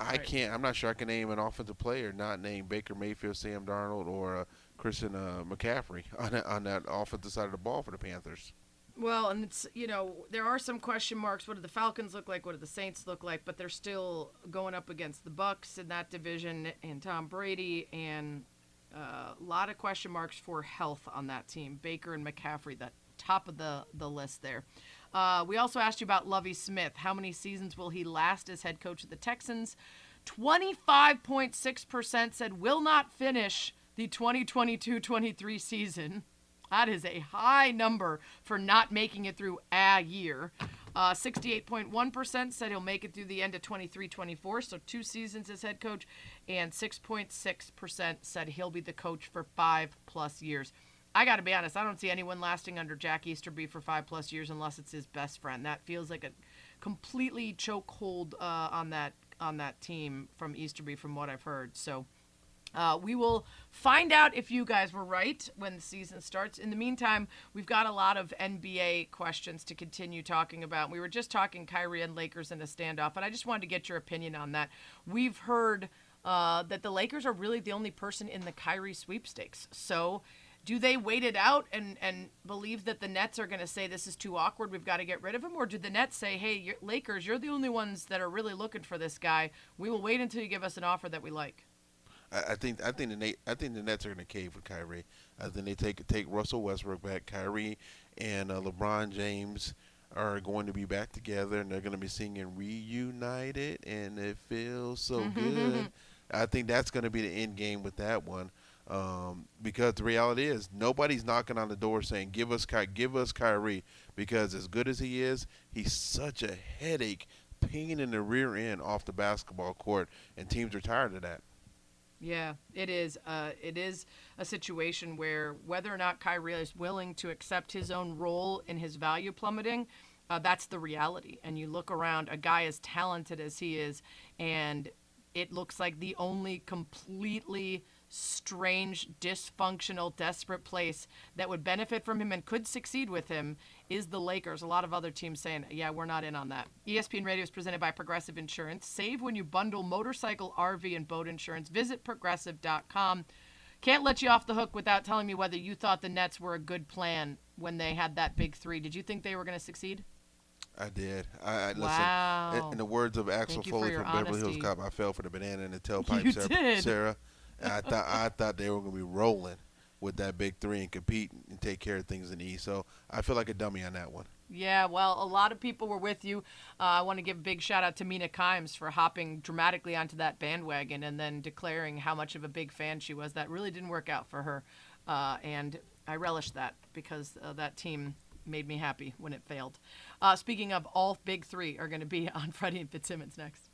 I Right. can't. I'm not sure I can name an offensive player not name Baker Mayfield, Sam Darnold, or uh, Christian uh, McCaffrey on that, on that offensive side of the ball for the Panthers. Well, and it's you know there are some question marks. What do the Falcons look like? What do the Saints look like? But they're still going up against the Bucs in that division and Tom Brady and a lot of question marks for health on that team. Baker and McCaffrey, that top of the the list there. Uh, we also asked you about Lovie Smith. How many seasons will he last as head coach of the Texans? Twenty-five point six percent said will not finish the 2022-23 season. That is a high number for not making it through a year. Uh, 68.1% said he'll make it through the end of 23 24, so two seasons as head coach. And 6.6% said he'll be the coach for five plus years. I got to be honest, I don't see anyone lasting under Jack Easterby for five plus years unless it's his best friend. That feels like a completely chokehold uh, on that on that team from Easterby, from what I've heard. So. Uh, we will find out if you guys were right when the season starts. In the meantime, we've got a lot of NBA questions to continue talking about. We were just talking Kyrie and Lakers in a standoff, and I just wanted to get your opinion on that. We've heard uh, that the Lakers are really the only person in the Kyrie sweepstakes. So, do they wait it out and, and believe that the Nets are going to say this is too awkward, we've got to get rid of him? Or do the Nets say, hey, you're, Lakers, you're the only ones that are really looking for this guy. We will wait until you give us an offer that we like? I, I think I think the Nate, I think the Nets are going to cave with Kyrie. I think they take take Russell Westbrook back. Kyrie and uh, LeBron James are going to be back together, and they're going to be singing "Reunited," and it feels so good. I think that's going to be the end game with that one. Um, because the reality is nobody's knocking on the door saying give us Ky- give us Kyrie because as good as he is, he's such a headache, pain in the rear end off the basketball court, and teams are tired of that. Yeah, it is. Uh, it is a situation where whether or not Kyrie is willing to accept his own role in his value plummeting, uh, that's the reality. And you look around, a guy as talented as he is, and it looks like the only completely strange, dysfunctional, desperate place that would benefit from him and could succeed with him is the Lakers. A lot of other teams saying, yeah, we're not in on that. ESPN Radio is presented by Progressive Insurance. Save when you bundle motorcycle, RV, and boat insurance. Visit progressive.com. Can't let you off the hook without telling me whether you thought the Nets were a good plan when they had that big three. Did you think they were going to succeed? I did. I, I listen. Wow. In, in the words of Axel Thank you for Foley from Beverly Hills. Cop, I fell for the banana in the tailpipe, You Sarah. did. Sarah. And I thought I thought they were going to be rolling with that big three and compete and take care of things in the East. So I feel like a dummy on that one. Yeah, well, a lot of people were with you. Uh, I want to give a big shout out to Mina Kimes for hopping dramatically onto that bandwagon and then declaring how much of a big fan she was. That really didn't work out for her. Uh, and I relished that because uh, that team made me happy when it failed. Uh, speaking of, all big three are going to be on Freddie and Fitzsimmons next.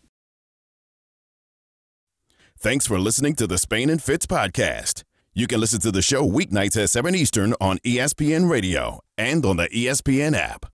Thanks for listening to the Spain and Fitz podcast. You can listen to the show weeknights at 7 Eastern on ESPN Radio and on the ESPN app.